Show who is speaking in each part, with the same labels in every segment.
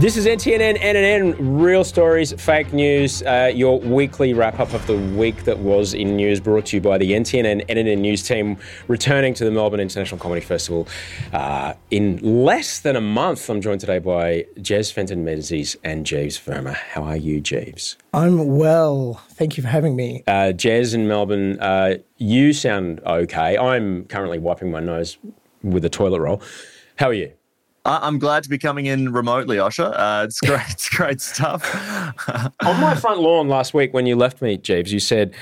Speaker 1: This is NTNN, NNN, Real Stories, Fake News, uh, your weekly wrap up of the week that was in news, brought to you by the NTNN, NNN News team, returning to the Melbourne International Comedy Festival uh, in less than a month. I'm joined today by Jez Fenton Menzies and Jeeves Verma. How are you, Jeeves?
Speaker 2: I'm well. Thank you for having me.
Speaker 1: Uh, Jez in Melbourne, uh, you sound okay. I'm currently wiping my nose with a toilet roll. How are you?
Speaker 3: I- I'm glad to be coming in remotely, Osher. Uh, it's great. It's great stuff.
Speaker 1: On my front lawn last week when you left me, Jeeves, you said,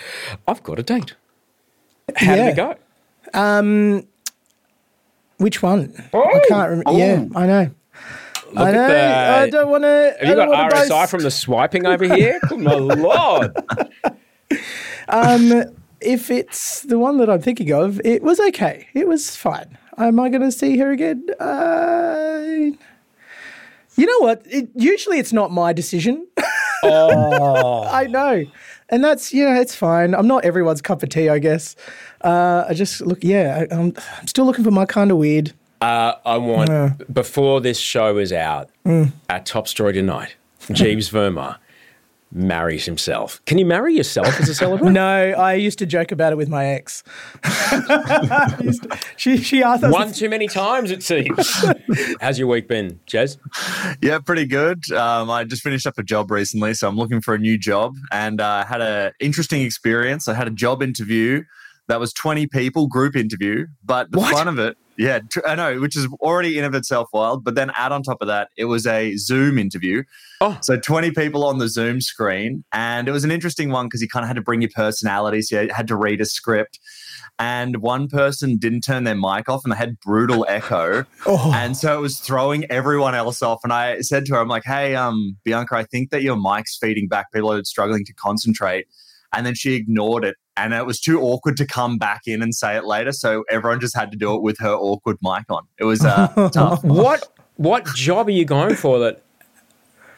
Speaker 1: I've got a date. How did it go?
Speaker 2: Um, which one?
Speaker 1: Oh.
Speaker 2: I can't remember. Yeah, I know. I
Speaker 1: at
Speaker 2: know.
Speaker 1: the-
Speaker 2: I don't want to.
Speaker 1: Have you got RSI from the swiping over here? Good my lord.
Speaker 2: Um, if it's the one that I'm thinking of, it was okay. It was fine. Am I going to see her again? Uh, you know what? It, usually it's not my decision.
Speaker 1: Oh.
Speaker 2: I know. And that's, you know, it's fine. I'm not everyone's cup of tea, I guess. Uh, I just look, yeah, I, I'm, I'm still looking for my kind of weird.
Speaker 1: Uh, I want, before this show is out,
Speaker 2: Mm.
Speaker 1: our top story tonight, Jeeves Verma marries himself. Can you marry yourself as a celebrant?
Speaker 2: No, I used to joke about it with my ex. To- she, she asked us.
Speaker 1: One too many times, it seems. How's your week been, Jez?
Speaker 3: yeah, pretty good. Um, I just finished up a job recently, so I'm looking for a new job, and uh, had an interesting experience. I had a job interview that was 20 people, group interview, but the
Speaker 1: What?
Speaker 3: fun of it, yeah, I know, which is already in of itself wild. But then add on top of that, it was a Zoom interview.
Speaker 1: Oh.
Speaker 3: So 20 people on the Zoom screen. And it was an interesting one because you kind of had to bring your personality. So you had to read a script. And one person didn't turn their mic off and they had brutal echo.
Speaker 2: Oh.
Speaker 3: And so it was throwing everyone else off. And I said to her, I'm like, hey, um, Bianca, I think that your mic's feeding back. People are struggling to concentrate. And then she ignored it. And it was too awkward to come back in and say it later. So everyone just had to do it with her awkward mic on. It was uh, tough.
Speaker 1: What what job are you going for that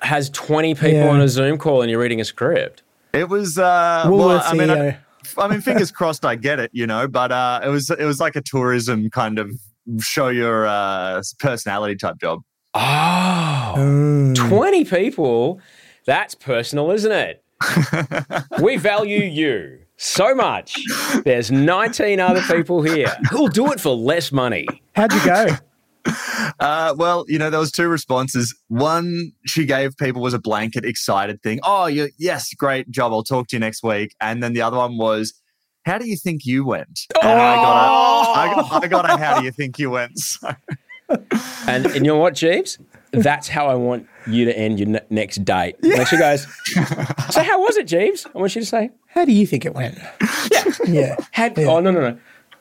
Speaker 1: has 20 people
Speaker 2: Yeah.
Speaker 1: on a Zoom call and you're reading a script?
Speaker 3: It was, uh, well,
Speaker 2: Woolworths
Speaker 3: I mean, I, I mean, fingers crossed, I get it, you know, but uh, it was it was like a tourism kind of show your uh, personality type job.
Speaker 1: Oh,
Speaker 2: Mm.
Speaker 1: 20 people. That's personal, isn't it? We value you so much. There's 19 other people here who'll do it for less money.
Speaker 2: How'd you go?
Speaker 3: Uh, well, you know, there was two responses. One she gave people was a blanket excited thing. Oh, you, yes, great job. I'll talk to you next week. And then the other one was, how do you think you went? And I got a, I got, I got a, how do you think you went? So,
Speaker 1: And, and you know what, Jeeves? That's how I want you to end your ne- next date. When she goes, So, how was it, Jeeves? I want you to say,
Speaker 2: How do you think it went? Yeah. Yeah.
Speaker 1: how, Oh, no, no, no.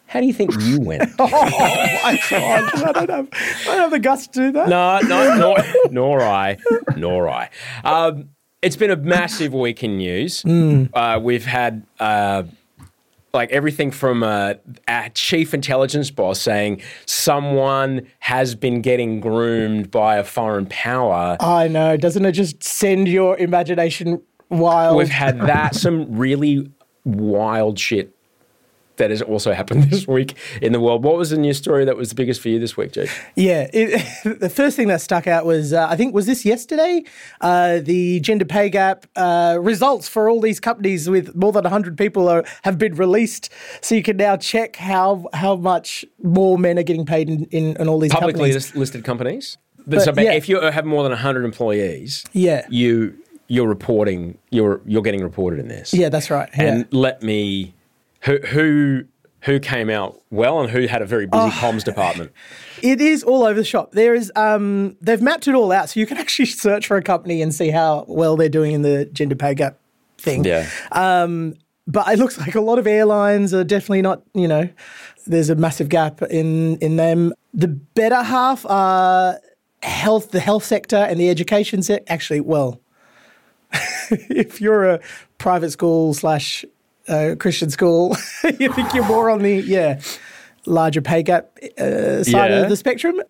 Speaker 1: How do you think you went?
Speaker 2: Oh, my God. I don't have, I don't have the guts to do that.
Speaker 1: No, no, nor, nor I, nor I. Um, it's been a massive week in news. Uh, we've had uh, like everything from uh, our chief intelligence boss saying someone has been getting groomed by a foreign power.
Speaker 2: I know. Doesn't it just send your imagination wild?
Speaker 1: We've had that, some really wild shit that has also happened this week in the world. What was the news story that was the biggest for you this week, Jake?
Speaker 2: Yeah, it, the first thing that stuck out was uh, I think was this yesterday, uh, the gender pay gap uh, results for all these companies with more than hundred people are, have been released, so you can now check how how much more men are getting paid in, in, in all these
Speaker 1: Publicly
Speaker 2: companies.
Speaker 1: listed companies. But,
Speaker 2: But,
Speaker 1: so,
Speaker 2: yeah.
Speaker 1: if you have more than 100 employees,
Speaker 2: Yeah.
Speaker 1: you you're reporting you're you're getting reported in this.
Speaker 2: Yeah, that's right. Yeah.
Speaker 1: And let me who who who came out well and who had a very busy
Speaker 2: Oh.
Speaker 1: comms department.
Speaker 2: It is all over the shop. There is um they've mapped it all out so you can actually search for a company and see how well they're doing in the gender pay gap thing.
Speaker 1: Yeah.
Speaker 2: But it looks like a lot of airlines are definitely not, you know, there's a massive gap in in them. The better half are health the health sector and the education sector actually well if you're a private school slash uh, Christian school, you think you're more on the yeah larger pay gap uh, side
Speaker 1: Yeah.
Speaker 2: of the spectrum.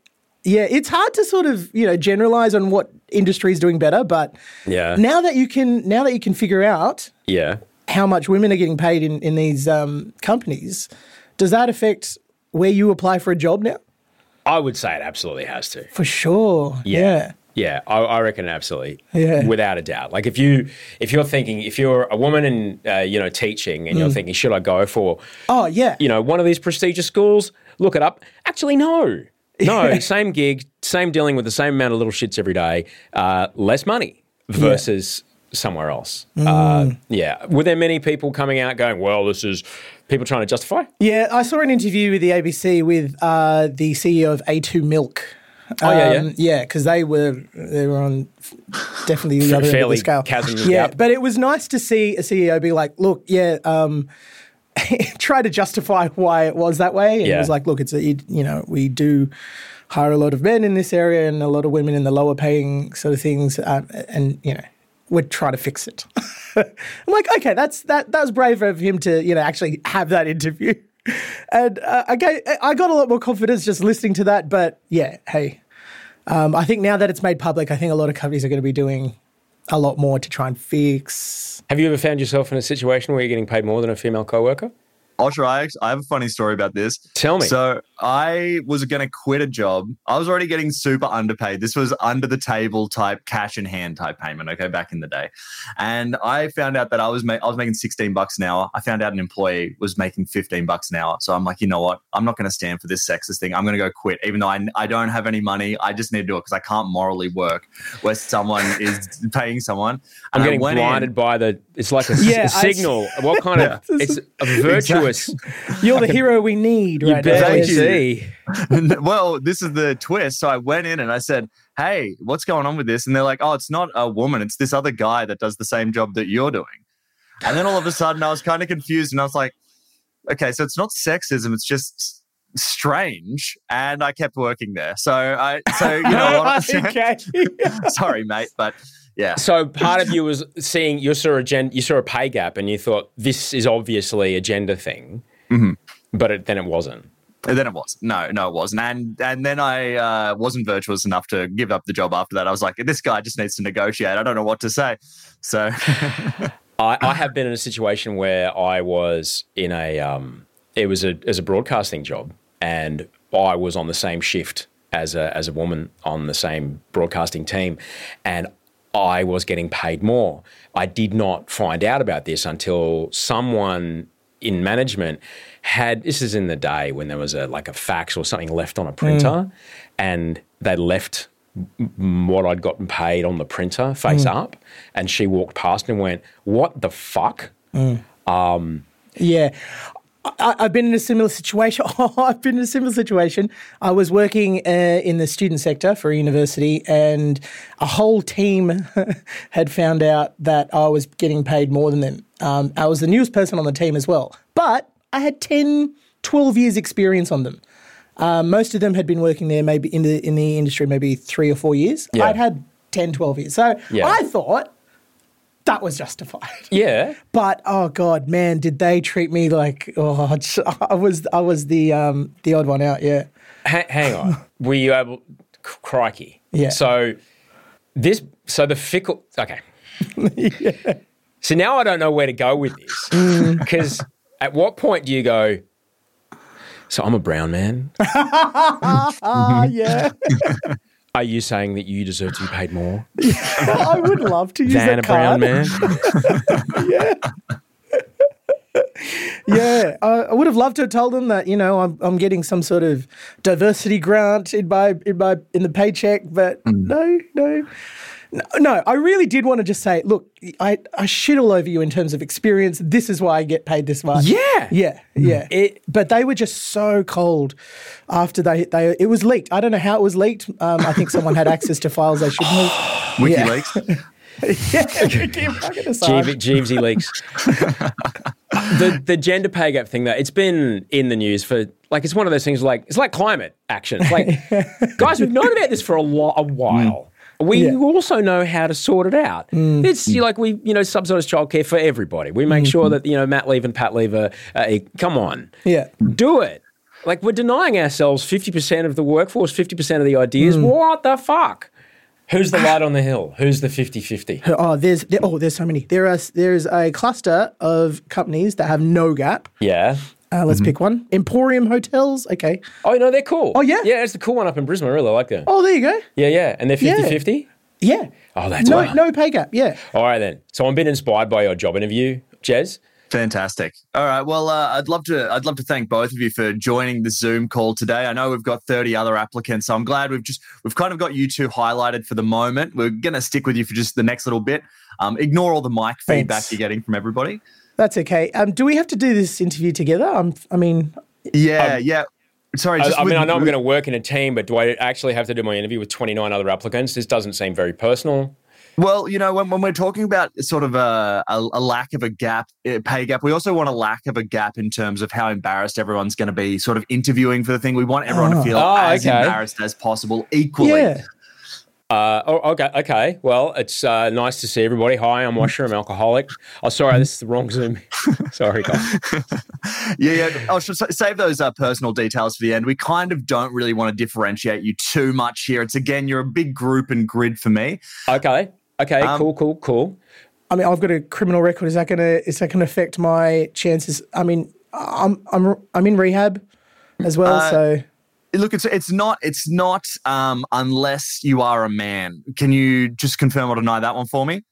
Speaker 2: Yeah, it's hard to sort of you know generalize on what industry is doing better, but
Speaker 1: Yeah.
Speaker 2: now that you can now that you can figure out
Speaker 1: Yeah.
Speaker 2: how much women are getting paid in in these um, companies, does that affect where you apply for a job now?
Speaker 1: I would say it absolutely has to.
Speaker 2: For sure. Yeah.
Speaker 1: Yeah, I, I reckon absolutely.
Speaker 2: Yeah.
Speaker 1: without a doubt. Like if you if you're thinking if you're a woman in uh, you know teaching and you're thinking should I go for
Speaker 2: Oh yeah.
Speaker 1: you know one of these prestigious schools? Look it up. Actually, no, no. Same gig, same dealing with the same amount of little shits every day. Uh, less money versus somewhere else. Uh, yeah. Were there many people coming out going, "Well, this is people trying to justify"?
Speaker 2: Yeah, I saw an interview with the ABC with uh, the CEO of A2 Milk.
Speaker 1: Oh, yeah, yeah.
Speaker 2: Um, yeah, because they were they were on definitely the other end of the scale.
Speaker 1: chasm
Speaker 2: yeah, but it was nice to see a CEO be like, "Look, yeah." Um, try to justify why it was that way, and it was like, "Look, it's a, you know we do hire a lot of men in this area and a lot of women in the lower paying sort of things, um, and you know we're trying to fix it." I'm like, okay, that's that. That was brave of him to you know actually have that interview, and uh, I got a lot more confidence just listening to that. But yeah, hey, um, I think now that it's made public, I think a lot of companies are going to be doing a lot more to try and fix.
Speaker 1: Have you ever found yourself in a situation where you're getting paid more than a female coworker?
Speaker 3: Ultra, I, act- I have a funny story about this.
Speaker 1: Tell me.
Speaker 3: So I was going to quit a job. I was already getting super underpaid. This was under the table type cash in hand type payment. Okay, back in the day, and I found out that I was ma- I was making sixteen bucks an hour. I found out an employee was making fifteen bucks an hour. So I'm like, you know what? I'm not going to stand for this sexist thing. I'm going to go quit, even though I, I don't have any money. I just need to do it because I can't morally work where someone is paying someone.
Speaker 1: I'm getting
Speaker 3: went in-
Speaker 1: blinded by the. It's like a,
Speaker 2: Yeah,
Speaker 1: a
Speaker 2: I-
Speaker 1: signal. what kind of? It's a virtuous.
Speaker 2: You're the hero we need, right?
Speaker 1: barely
Speaker 2: now.
Speaker 3: Thank you.
Speaker 1: see.
Speaker 3: well, this is the twist. So I went in and I said, Hey, what's going on with this? And they're like, Oh, it's not a woman. It's this other guy that does the same job that you're doing. And then all of a sudden I was kind of confused and I was like, Okay, so it's not sexism. It's just strange. And I kept working there. So I, so, you know what?
Speaker 2: okay.
Speaker 3: Sorry, mate. But yeah.
Speaker 1: So part of you was seeing you saw a gen, you saw a pay gap, and you thought this is obviously a gender thing,
Speaker 3: Mm-hmm.
Speaker 1: but it, then it wasn't.
Speaker 3: And then it was. No, no, it wasn't. And and then I uh, wasn't virtuous enough to give up the job after that. I was like, this guy just needs to negotiate. I don't know what to say. So
Speaker 1: I, I have been in a situation where I was in a um, it was a as a broadcasting job, and I was on the same shift as a as a woman on the same broadcasting team, and I was getting paid more. I did not find out about this until someone in management had this is in the day when there was a like a fax or something left on a printer, mm. and they left what I'd gotten paid on the printer face mm. up, and she walked past and went, "What the fuck?" Mm.
Speaker 2: Um, yeah. I, I've been in a similar situation. I've been in a similar situation. I was working uh, in the student sector for a university, and a whole team had found out that I was getting paid more than them. Um, I was the newest person on the team as well, but I had 10, 12 years experience on them. Um, most of them had been working there maybe in the in the industry maybe three or four years.
Speaker 1: Yeah.
Speaker 2: I'd had 10, 12 years. So
Speaker 1: Yeah.
Speaker 2: I thought that was justified.
Speaker 1: Yeah.
Speaker 2: But oh god, man, did they treat me like oh I was I was the um the odd one out. Yeah.
Speaker 1: Ha- hang on. Were you able? Crikey.
Speaker 2: Yeah.
Speaker 1: So this. So the fickle. Okay. So now I don't know where to go with this
Speaker 2: Mm.
Speaker 1: because at what point do you go? So I'm a brown man.
Speaker 2: Ah yeah.
Speaker 1: Are you saying that you deserve to be paid more?
Speaker 2: I would love to use
Speaker 1: than
Speaker 2: that
Speaker 1: a brown
Speaker 2: card.
Speaker 1: man?
Speaker 2: Yeah, I, I would have loved to have told them that you know I'm I'm getting some sort of diversity grant in my in my in the paycheck, but mm. no, no, no, no. I really did want to just say, look, I I shit all over you in terms of experience. This is why I get paid this much.
Speaker 1: Yeah.
Speaker 2: yeah, yeah.
Speaker 1: It-
Speaker 2: but they were just so cold after they they it was leaked. I don't know how it was leaked. Um, I think someone had access to files they shouldn't have.
Speaker 3: WikiLeaks.
Speaker 2: yeah, fucking aside.
Speaker 1: Jeevesy leaks. the the gender pay gap thing though, it's been in the news for like it's one of those things like it's like climate action. It's like guys, we've known about this for a, lo- a while. We
Speaker 2: Yeah.
Speaker 1: also know how to sort it out. Mm. It's you like we, you know, subsidised childcare for everybody. We make sure mm-hmm. that you know Matt Leave and Pat Lever. Uh, come on,
Speaker 2: Yeah.
Speaker 1: do it. Like we're denying ourselves fifty percent of the workforce, fifty percent of the ideas. Mm. What the fuck? Who's the ah. light on the hill? Who's the 50-50?
Speaker 2: Oh, there's there, oh, there's so many. There are there's a cluster of companies that have no gap.
Speaker 1: Yeah.
Speaker 2: Uh, let's pick one. Emporium Hotels. Okay.
Speaker 1: Oh no, they're cool.
Speaker 2: Oh, yeah?
Speaker 1: yeah. It's the cool one up in Brisbane. I really like that.
Speaker 2: Oh, there you go.
Speaker 1: Yeah, yeah, and they're
Speaker 2: Yeah.
Speaker 1: 50-50?
Speaker 2: Yeah.
Speaker 1: Oh, that's
Speaker 2: no
Speaker 1: wow.
Speaker 2: no pay gap. Yeah.
Speaker 1: All right then. So I'm a bit inspired by your job interview, Jez.
Speaker 3: Fantastic. All right. Well, uh, I'd love to. I'd love to thank both of you for joining the Zoom call today. I know we've got thirty other applicants, so I'm glad we've just we've kind of got you two highlighted for the moment. We're going to stick with you for just the next little bit. Um, ignore all the mic feedback
Speaker 2: Thanks.
Speaker 3: you're getting from everybody.
Speaker 2: That's okay. Um, do we have to do this interview together? I'm, I mean,
Speaker 3: Yeah, um, yeah. Sorry.
Speaker 1: I,
Speaker 3: Just
Speaker 1: I mean,
Speaker 3: with-
Speaker 1: I know I'm going to work in a team, but do I actually have to do my interview with 29 other applicants? This doesn't seem very personal.
Speaker 3: Well, you know, when, when we're talking about sort of a, a, a lack of a gap, a pay gap, we also want a lack of a gap in terms of how embarrassed everyone's going to be sort of interviewing for the thing. We want everyone to ah. feel
Speaker 1: Oh,
Speaker 3: as
Speaker 1: okay.
Speaker 3: embarrassed as possible equally.
Speaker 2: yeah.
Speaker 1: Uh, oh, okay, okay. Well, it's uh, nice to see everybody. Hi, I'm Washer. I'm alcoholic. Oh, sorry, this is the wrong Zoom. sorry, guys.
Speaker 3: Yeah, yeah. I'll save those uh, personal details for the end. We kind of don't really want to differentiate you too much here. It's again, you're a big group and grid for me.
Speaker 1: Okay, okay,
Speaker 3: Um,
Speaker 1: cool, cool, cool.
Speaker 2: I mean, I've got a criminal record. Is that gonna is that gonna affect my chances? I mean, I'm I'm I'm in rehab as well.
Speaker 3: Uh,
Speaker 2: so
Speaker 3: Look, it's it's not it's not um, unless you are a man. Can you just confirm or deny that one for me?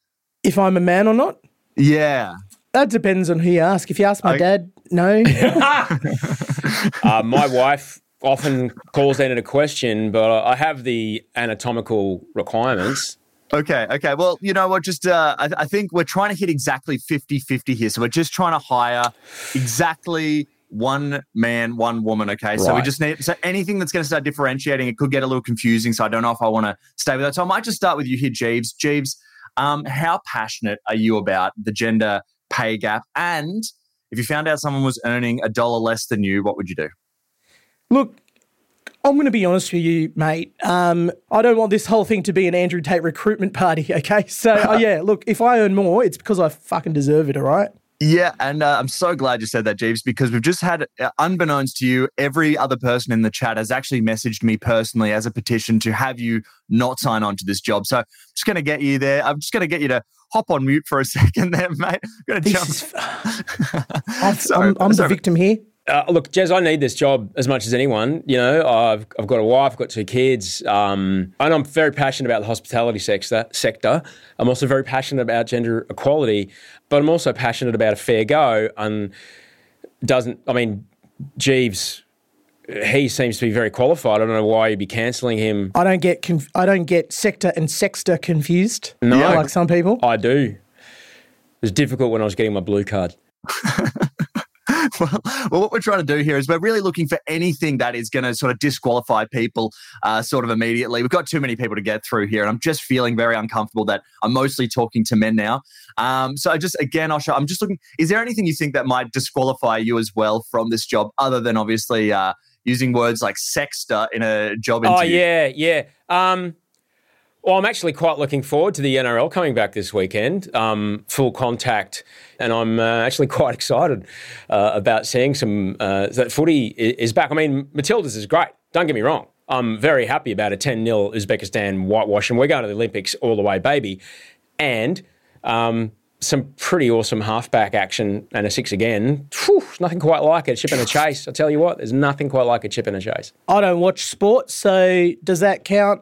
Speaker 2: if I'm a man or not,
Speaker 3: Yeah.
Speaker 2: that depends on who you ask. If you ask my
Speaker 3: I-
Speaker 2: dad, no.
Speaker 1: Uh, my wife often calls that into question, but I have the anatomical requirements.
Speaker 3: Okay, okay. Well, you know what? Just, uh, I, I think we're trying to hit exactly 50 50 here. So we're just trying to hire exactly one man, one woman. Okay. So we just need, so anything that's going to start differentiating, it could get a little confusing. So I don't know if I want to stay with that. So I might just start with you here, Jeeves. Jeeves, um, how passionate are you about the gender pay gap? And if you found out someone was earning a dollar less than you, what would you do?
Speaker 2: Look, I'm going to be honest with you, mate. Um, I don't want this whole thing to be an Andrew Tate recruitment party. Okay, so oh, yeah, look, if I earn more, it's because I fucking deserve it. All right.
Speaker 3: Yeah, and uh, I'm so glad you said that, Jeeves, because we've just had, uh, unbeknownst to you, every other person in the chat has actually messaged me personally as a petition to have you not sign on to this job. So I'm just going to get you there. I'm just going to get you to hop on mute for a second there, mate. I'm going to jump.
Speaker 2: Is- I'm,
Speaker 3: Sorry,
Speaker 2: I'm, I'm the victim here.
Speaker 1: Uh, look, Jez, I need this job as much as anyone. You know, I've, I've got a wife, I've got two kids, um, and I'm very passionate about the hospitality sector. Sector. I'm also very passionate about gender equality, but I'm also passionate about a fair go. And doesn't, I mean, Jeeves, he seems to be very qualified. I don't know why you'd be cancelling him.
Speaker 2: I don't get conf- I don't get sector and sexter confused.
Speaker 1: No.
Speaker 2: like some people.
Speaker 1: I do. It was difficult when I was getting my blue card.
Speaker 3: well, well, what we're trying to do here is we're really looking for anything that is going to sort of disqualify people uh, sort of immediately. We've got too many people to get through here, and I'm just feeling very uncomfortable that I'm mostly talking to men now. Um, so I just, again, show, I'm just looking, is there anything you think that might disqualify you as well from this job other than obviously uh, using words like sexter in a job interview?
Speaker 1: Oh yeah, yeah. Um, Well, I'm actually quite looking forward to the NRL coming back this weekend, um, full contact, and I'm uh, actually quite excited uh, about seeing some uh, that footy is back. I mean, Matildas is great. Don't get me wrong. I'm very happy about a 10 0 Uzbekistan whitewash, and we're going to the Olympics all the way, baby. And um, some pretty awesome halfback action and a six again. Whew, nothing quite like a chip and a chase. I tell you what, there's nothing quite like a chip and a chase.
Speaker 2: I don't watch sports, so does that count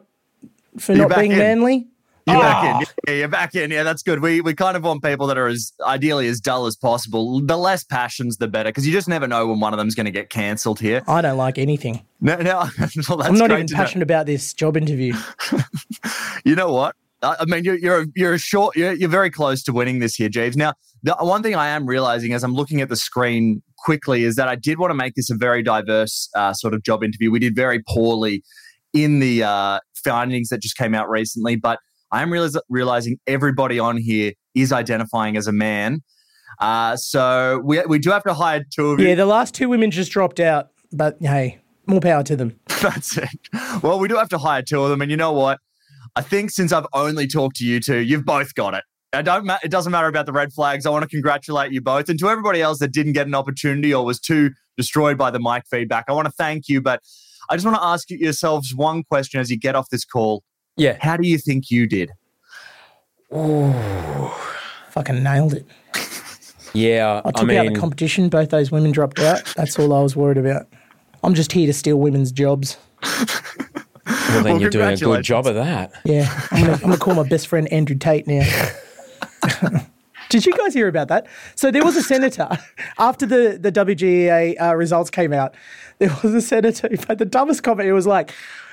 Speaker 2: for
Speaker 3: You're
Speaker 2: not
Speaker 3: back
Speaker 2: being
Speaker 3: in.
Speaker 2: manly?
Speaker 3: You're
Speaker 2: Oh.
Speaker 3: back in. Yeah, you're back in. Yeah, that's good. We we kind of want people that are as ideally as dull as possible. The less passions, the better, because you just never know when one of them's going to get cancelled here.
Speaker 2: I don't like anything.
Speaker 3: No, no, well,
Speaker 2: I'm not even
Speaker 3: to know.
Speaker 2: passionate about this job interview.
Speaker 3: You know what? I mean, you're you're you're a short. You're, you're very close to winning this here, Jeeves. Now, the one thing I am realizing as I'm looking at the screen quickly is that I did want to make this a very diverse uh, sort of job interview. We did very poorly in the uh, findings that just came out recently, but I am realiz- realizing everybody on here is identifying as a man. Uh, so we we do have to hire two of you.
Speaker 2: Yeah, the last two women just dropped out, but hey, more power to them.
Speaker 3: That's it. Well, we do have to hire two of them, and you know what? I think since I've only talked to you two, you've both got it. I don't. Ma- it doesn't matter about the red flags. I want to congratulate you both, and to everybody else that didn't get an opportunity or was too destroyed by the mic feedback. I want to thank you, but I just want to ask yourselves one question as you get off this call.
Speaker 1: Yeah.
Speaker 3: How do you think you did? Ooh.
Speaker 2: Fucking nailed it.
Speaker 1: Yeah.
Speaker 2: I took out the competition. Both those women dropped out. That's all I was worried about. I'm just here to steal women's jobs.
Speaker 1: well, then
Speaker 3: Well,
Speaker 1: you're doing a good job of that.
Speaker 2: Yeah, I'm gonna call my best friend Andrew Tate now. Did you guys hear about that? So there was a senator after the the WGA uh, results came out. There was a senator who had the dumbest comment. It was like,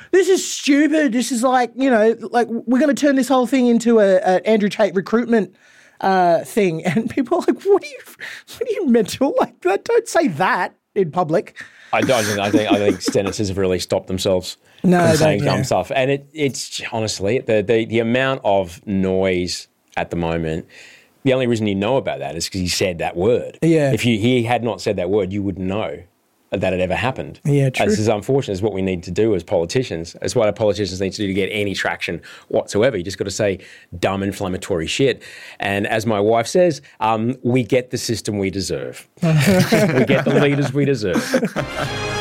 Speaker 2: "This is stupid. This is like you know, like we're going to turn this whole thing into a, a Andrew Tate recruitment." Uh, thing and people are like, what are you, what are you mental? Like, that? don't say that in public.
Speaker 1: I don't. I think I think senators have really stopped themselves
Speaker 2: No,
Speaker 1: from saying dumb
Speaker 2: yeah.
Speaker 1: stuff, and it, it's honestly the, the the amount of noise at the moment. The only reason you know about that is because he said that word.
Speaker 2: Yeah.
Speaker 1: If you, he had not said that word, you wouldn't know that it ever happened.
Speaker 2: Yeah, true.
Speaker 1: This is unfortunate. It's what we need to do as politicians. It's what our politicians need to do to get any traction whatsoever. You just got to say dumb, inflammatory shit. And as my wife says, um, we get the system we deserve. we get the leaders we deserve.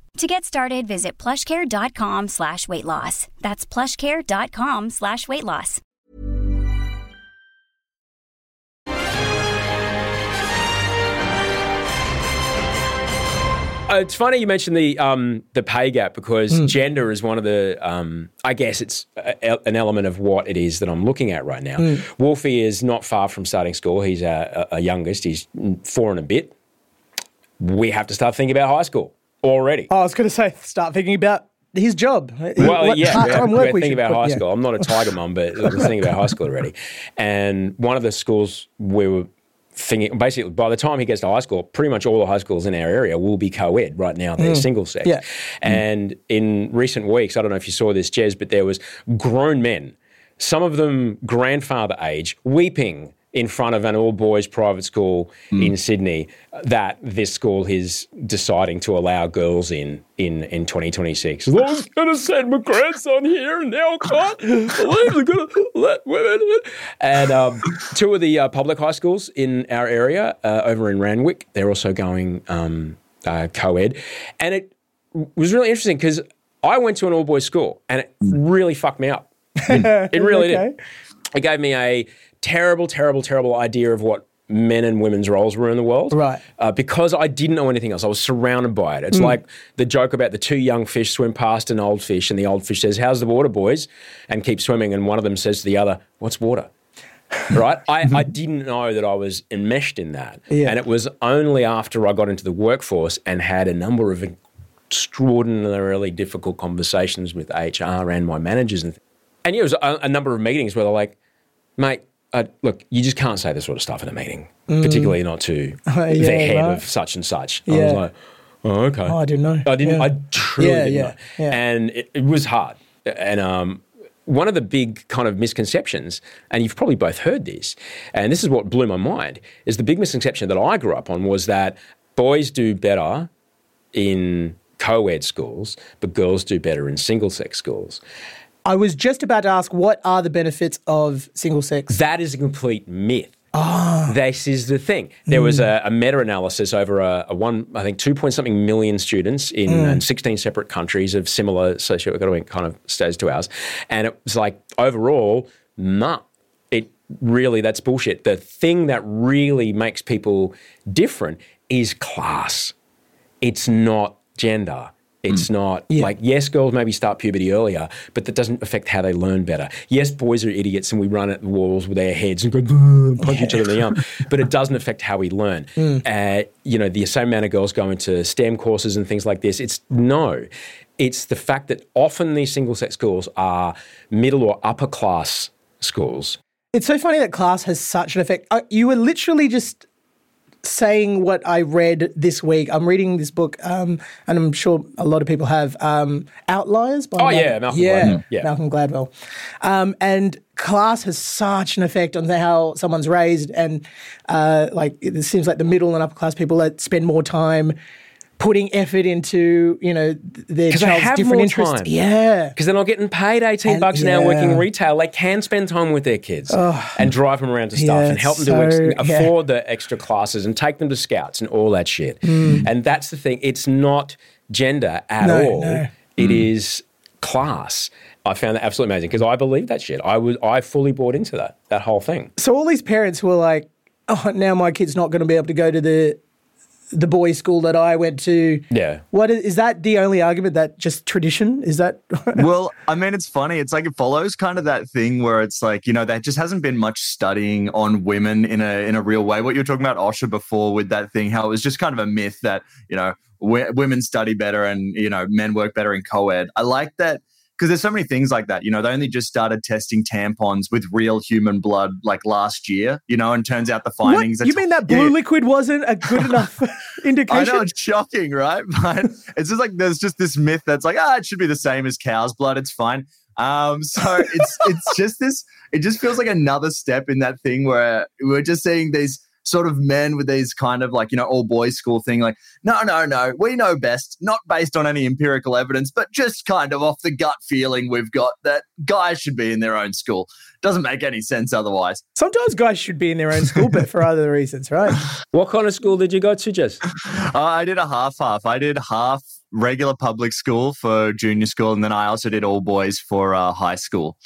Speaker 4: To get started, visit plushcare.com slash weight loss. That's plushcare.com slash weight loss.
Speaker 1: Uh, It's funny you mentioned the um, the pay gap because gender is one of the um, I guess it's a, an element of what it is that I'm looking at right now. Wolfie is not far from starting school. He's a, a, a youngest. He's four and a bit. We have to start thinking about high school already.
Speaker 2: I was going to say, start thinking about his job.
Speaker 1: Well,
Speaker 2: What
Speaker 1: yeah, we're,
Speaker 2: work
Speaker 1: we're
Speaker 2: we
Speaker 1: thinking about
Speaker 2: put-
Speaker 1: high
Speaker 2: yeah.
Speaker 1: school. I'm not a tiger mum, but we're thinking about high school already. And one of the schools we were thinking, basically, by the time he gets to high school, pretty much all the high schools in our area will be co-ed. Right now, they're single sex.
Speaker 2: Mm. Yeah.
Speaker 1: And in recent weeks, I don't know if you saw this, Jez, but there was grown men, some of them grandfather age, weeping in front of an all boys private school
Speaker 2: Mm.
Speaker 1: in Sydney that this school is deciding to allow girls in in, in 2026. I was going to send my grandson here and now I can't believe they're going to let women in. And um, two of the uh, public high schools in our area uh, over in Randwick, they're also going um, uh, co ed. And it was really interesting because I went to an all boys school and it really fucked me up. It really
Speaker 2: Okay.
Speaker 1: did. It gave me a terrible, terrible, terrible idea of what men and women's roles were in the world.
Speaker 2: Right.
Speaker 1: Uh, because I didn't know anything else. I was surrounded by it. It's like the joke about the two young fish swim past an old fish, and the old fish says, How's the water, boys? and keep swimming. And one of them says to the other, What's water? right? I, I didn't know that I was enmeshed in that.
Speaker 2: Yeah.
Speaker 1: And it was only after I got into the workforce and had a number of extraordinarily difficult conversations with HR and my managers. And, and yeah, it was a, a number of meetings where they're like, mate, uh, look, you just can't say this sort of stuff in a meeting, particularly not to the
Speaker 2: Mm. yeah,
Speaker 1: head
Speaker 2: right.
Speaker 1: of such and such. I
Speaker 2: Yeah.
Speaker 1: was like, oh, okay.
Speaker 2: Oh, I didn't know.
Speaker 1: I didn't.
Speaker 2: Yeah.
Speaker 1: I truly
Speaker 2: Yeah,
Speaker 1: didn't know. And it, it was hard. And um, one of the big kind of misconceptions, and you've probably both heard this, and this is what blew my mind, is the big misconception that I grew up on was that boys do better in co-ed schools, but girls do better in single-sex schools.
Speaker 2: I was just about to ask, what are the benefits of single sex?
Speaker 1: That is a complete myth. Ah. This is the thing. There was a, mm. a meta-analysis over a, a one, I think, two point something million students in, in 16 separate countries of similar socioeconomic kind of status to ours, and it was like overall, nah. It really that's bullshit. The thing that really makes people different is class. It's not gender. It's not like yes, girls maybe start puberty earlier, but that doesn't affect how they learn better. Yes, boys are idiots and we run at the walls with our heads and go punch each other in the arm, but it doesn't affect how we learn. Uh, you know, the same amount of girls go into STEM courses and things like this. It's no, it's the fact that often these single sex schools are middle or upper class schools.
Speaker 2: It's so funny that class has such an effect. Uh, you were literally just saying what I read this week. I'm reading this book, um, and I'm sure a lot of people have um, Outliers. By
Speaker 1: Oh,
Speaker 2: Mal-
Speaker 1: yeah, Malcolm
Speaker 2: yeah,
Speaker 1: Gladwell. Yeah.
Speaker 2: Malcolm Gladwell. Um, and class has such an effect on how someone's raised, and uh, like it seems like the middle and upper class people that spend more time. Putting effort into you know their child's different interests,
Speaker 1: time.
Speaker 2: yeah,
Speaker 1: because they're not getting paid 18
Speaker 2: And-
Speaker 1: bucks an hour working retail. They can spend time with their kids and drive them around to stuff
Speaker 2: Yeah,
Speaker 1: and help them
Speaker 2: so-
Speaker 1: to ex-
Speaker 2: yeah.
Speaker 1: afford the extra classes and take them to scouts and all that shit.
Speaker 2: Hmm.
Speaker 1: And that's the thing. It's not gender at
Speaker 2: No,
Speaker 1: all.
Speaker 2: no.
Speaker 1: It is class. I found that absolutely amazing because I believe that shit. I was I fully bought into that that whole thing.
Speaker 2: So all these parents were like, "Oh, now my kid's not going to be able to go to the the boys' school that I went to."
Speaker 1: Yeah.
Speaker 2: What is, is that? The only argument that just tradition is that?
Speaker 3: well, I mean, it's funny. It's like it follows kind of that thing where it's like you know there just hasn't been much studying on women in a in a real way. What you were talking about, Osher, before with that thing, how it was just kind of a myth that you know w- women study better and you know men work better in co-ed. I like that because there's so many things like that. You know, they only just started testing tampons with real human blood like last year. You know, and turns out the
Speaker 2: what?
Speaker 3: findings.
Speaker 2: You mean that blue
Speaker 3: Yeah.
Speaker 2: liquid wasn't a good enough indication?
Speaker 3: I know it's shocking, right? But it's just like there's just this myth that's like, ah, it should be the same as cow's blood. It's fine. Um, so it's it's just this. It just feels like another step in that thing where we're just seeing these sort of men with these kind of like you know all boys school thing. Like, no, no, no, we know best, not based on any empirical evidence, but just kind of off the gut feeling we've got that guys should be in their own school. Doesn't make any sense otherwise.
Speaker 2: Sometimes guys should be in their own school, but for other reasons, right?
Speaker 1: What kind of school did you go to, Jez?
Speaker 3: Uh, I did a half half. I did half regular public school for junior school, and then I also did all boys for uh, high school.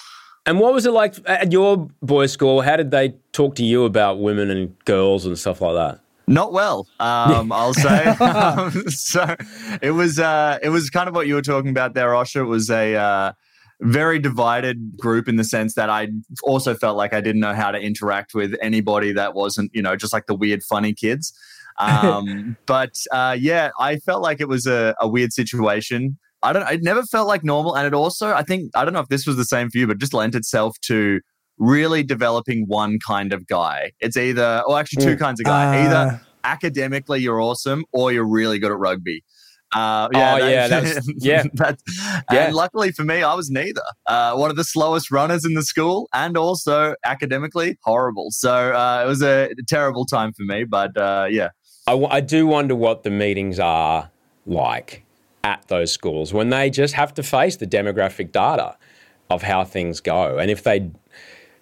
Speaker 1: And what was it like at your boys' school? How did they talk to you about women and girls and stuff like that?
Speaker 3: Not well, um, I'll say. um, so it was uh, it was kind of what you were talking about there, Osher. It was a uh, very divided group in the sense that I also felt like I didn't know how to interact with anybody that wasn't, you know, just like the weird, funny kids. Um, but uh, yeah, I felt like it was a, a weird situation. I don't. It never felt like normal, and it also, I think, I don't know if this was the same for you, but just lent itself to really developing one kind of guy. It's either, or actually, two kinds of guy.
Speaker 2: Ah.
Speaker 3: either academically you're awesome, or you're really good at rugby. Uh,
Speaker 1: Oh, yeah, that's- yeah.
Speaker 3: that's,
Speaker 1: Yeah.
Speaker 3: And luckily for me, I was neither. Uh, one of the slowest runners in the school, and also academically horrible. So uh, it was a terrible time for me. But uh, yeah,
Speaker 1: I, w- I do wonder what the meetings are like at those schools when they just have to face the demographic data of how things go. And if they,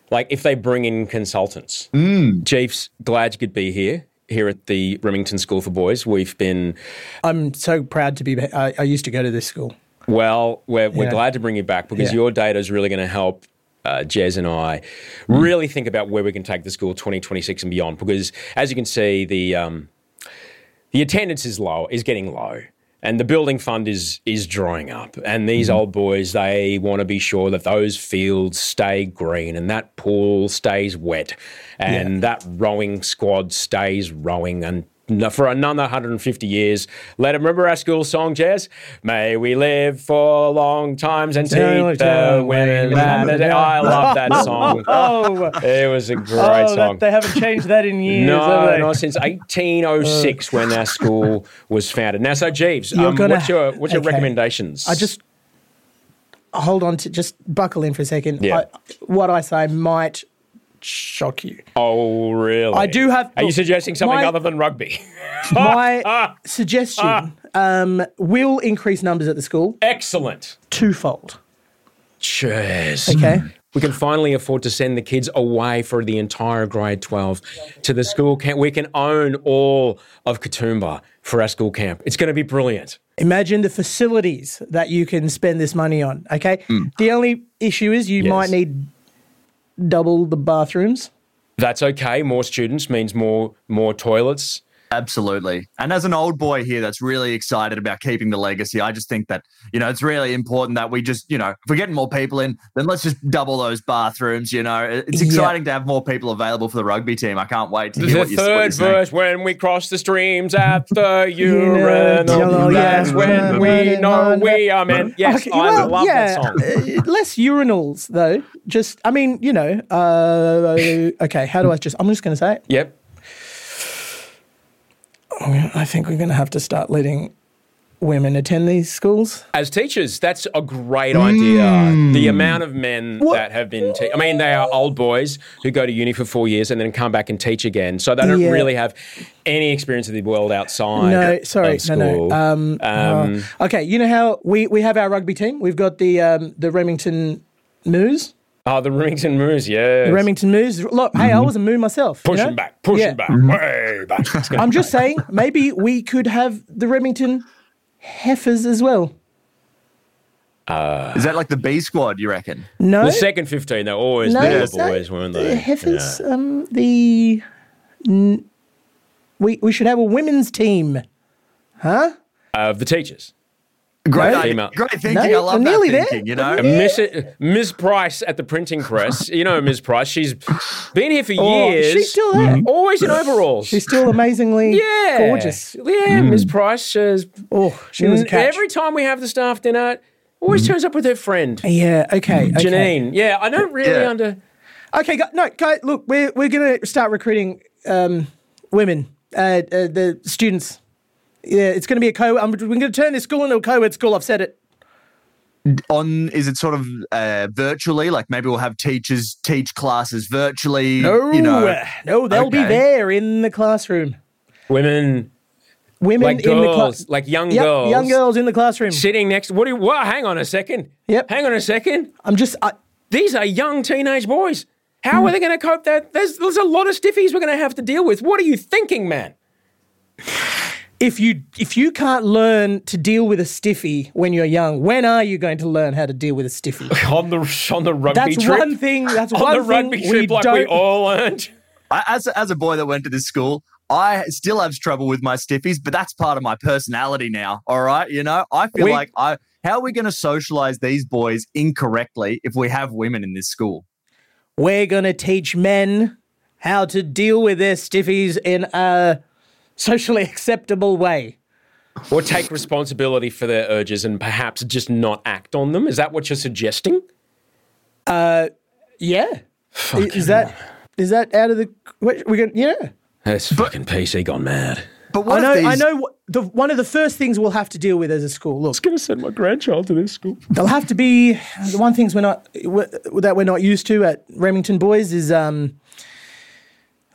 Speaker 1: like, if they bring in consultants. Chiefs, glad you could be here, here at the Remington School for Boys. We've been,
Speaker 2: I'm so proud to be. I, I used to go to this school.
Speaker 1: Well, we're, we're
Speaker 2: Yeah.
Speaker 1: glad to bring you back because
Speaker 2: Yeah.
Speaker 1: your data is really going to help uh, Jez and I really think about where we can take the school 2026 and beyond. Because as you can see, the um, the attendance is low, is getting low, and the building fund is is drying up. And these mm-hmm. old boys, they want to be sure that those fields stay green and that pool stays wet, and that rowing squad stays rowing and. For another 150 years. Let 'em remember our school song, Jazz. May we live for long times and teach the women. I love that song.
Speaker 2: Oh,
Speaker 1: It was a great
Speaker 2: oh
Speaker 1: song.
Speaker 2: that, they haven't changed that in years.
Speaker 1: No, not since 1806 when our school was founded. Now, so Jeeves, um,
Speaker 2: gonna-
Speaker 1: what's your what's your
Speaker 2: okay.
Speaker 1: recommendations?
Speaker 2: I just hold on to just buckle in for a second.
Speaker 1: Yeah.
Speaker 2: I, what I say might shock you.
Speaker 1: oh really?
Speaker 2: I do have-
Speaker 1: Are you suggesting something
Speaker 2: my-
Speaker 1: other than rugby?
Speaker 2: My ah. suggestion ah. um, will increase numbers at the school
Speaker 1: Excellent.
Speaker 2: twofold.
Speaker 1: Cheers.
Speaker 2: Okay.
Speaker 1: We can finally afford to send the kids away for the entire grade 12 to the school camp. We can own all of Katoomba for our school camp. It's going to be brilliant.
Speaker 2: Imagine the facilities that you can spend this money on. Okay. Mm. The only issue is you
Speaker 1: Yes.
Speaker 2: might need double the bathrooms.
Speaker 1: That's okay. More students means more more toilets.
Speaker 3: Absolutely. And as an old boy here that's really excited about keeping the legacy, I just think that, you know, it's really important that we just, you know, if we're getting more people in, then let's just double those bathrooms, you know. It's
Speaker 2: Yeah.
Speaker 3: exciting to have more people available for the rugby team. I can't wait to hear
Speaker 1: The
Speaker 3: what you what
Speaker 1: third
Speaker 3: you're saying.
Speaker 1: verse, when we cross the streams at the urinal,
Speaker 2: Urinal,
Speaker 1: that's when we know we are meant. Yes,
Speaker 2: Okay,
Speaker 1: I
Speaker 2: well,
Speaker 1: love
Speaker 2: yeah,
Speaker 1: that song.
Speaker 2: uh, less urinals though. Just, I mean, you know. Uh, okay, how do I just? I'm just going to say it.
Speaker 1: Yep.
Speaker 2: I think we're going to have to start letting women attend these schools.
Speaker 1: As teachers, that's a great idea. The amount of men that have been, te- I mean, they are old boys who go to uni for four years and then come back and teach again. So they don't
Speaker 2: Yeah.
Speaker 1: really have any experience of the world outside.
Speaker 2: No, sorry, no, no. Um,
Speaker 1: Um,
Speaker 2: uh, okay, you know how we, we have our rugby team. We've got the um, the Remington Moos.
Speaker 1: Oh, the Remington Moors, yeah.
Speaker 2: The Remington Moos. Look, hey, I mm-hmm. was a moo myself. you
Speaker 1: Pushing
Speaker 2: know?
Speaker 1: back, pushing
Speaker 2: Yeah.
Speaker 1: back, mm-hmm. way back.
Speaker 2: I'm just saying, maybe we could have the Remington heifers as well.
Speaker 3: Uh, is that like the B squad, you reckon?
Speaker 2: No,
Speaker 1: the second 15, they're always
Speaker 2: no,
Speaker 1: the
Speaker 2: it's
Speaker 1: little boys, weren't
Speaker 2: the
Speaker 1: they?
Speaker 2: heifers.
Speaker 1: Yeah.
Speaker 2: Um, the n- we we should have a women's team. Huh?
Speaker 1: Of the teachers.
Speaker 3: Great,
Speaker 2: No.
Speaker 3: idea.
Speaker 1: Female.
Speaker 3: great thinking.
Speaker 2: No,
Speaker 3: I love
Speaker 2: I'm
Speaker 3: that
Speaker 2: nearly there.
Speaker 3: thinking, you know?
Speaker 1: And Miss, Ms. Price at the printing press, you know Ms. Price, she's been here for
Speaker 2: Oh,
Speaker 1: years.
Speaker 2: she's still there.
Speaker 1: Always in overalls.
Speaker 2: She's still amazingly
Speaker 1: yeah.
Speaker 2: gorgeous.
Speaker 1: Yeah, Ms. Price. She's,
Speaker 2: Oh, she was a catch.
Speaker 1: Every time we have the staff dinner, always turns up with her friend,
Speaker 2: yeah. Okay. okay.
Speaker 1: Janine. Yeah, I don't really
Speaker 3: Yeah.
Speaker 1: under.
Speaker 2: Okay, gu- no, guys, look, we're we're gonna start recruiting um, women, uh, uh, the students. Yeah, it's gonna be a co. I'm, we're gonna turn this school into a co-ed school. I've said it.
Speaker 3: On is it sort of uh, virtually? Like maybe we'll have teachers teach classes virtually.
Speaker 2: No,
Speaker 3: you know,
Speaker 2: no, they'll be there in the classroom.
Speaker 1: Women,
Speaker 2: Women
Speaker 1: like
Speaker 2: in the
Speaker 1: girls,
Speaker 2: class,
Speaker 1: like young
Speaker 2: yep,
Speaker 1: girls.
Speaker 2: young girls in the classroom.
Speaker 1: Sitting next. What do you. What? Hang on a second.
Speaker 2: Yep.
Speaker 1: Hang on a second.
Speaker 2: I'm just. I,
Speaker 1: These are young teenage boys. How are they going to cope? That there's there's a lot of stiffies we're going to have to deal with. What are you thinking, man?
Speaker 2: If you if you can't learn to deal with a stiffy when you're young, when are you going to learn how to deal with a stiffy?
Speaker 1: On the on the rugby
Speaker 2: That's
Speaker 1: trip.
Speaker 2: one thing. That's
Speaker 1: on
Speaker 2: one
Speaker 1: the
Speaker 2: thing
Speaker 1: rugby
Speaker 2: we
Speaker 1: trip, like
Speaker 2: don't.
Speaker 1: we all learned.
Speaker 3: I, as a, as a boy that went to this school, I still have trouble with my stiffies, but that's part of my personality now. All right, you know, I feel
Speaker 2: We-
Speaker 3: like I. How are we going to socialize these boys incorrectly if we have women in this school?
Speaker 2: We're going to teach men how to deal with their stiffies in a socially acceptable way.
Speaker 1: Or take responsibility for their urges and perhaps just not act on them. Is that what you're suggesting?
Speaker 2: Uh, yeah. is that is that out of the we're going yeah.
Speaker 1: That's fucking PC gone mad.
Speaker 3: But
Speaker 2: I know
Speaker 3: these,
Speaker 2: I know what the one of the first things we'll have to deal with as a school. Look, I was
Speaker 1: going to send my grandchild to this school.
Speaker 2: They'll have to be the one things we're not w- that we're not used to at Remington Boys is um.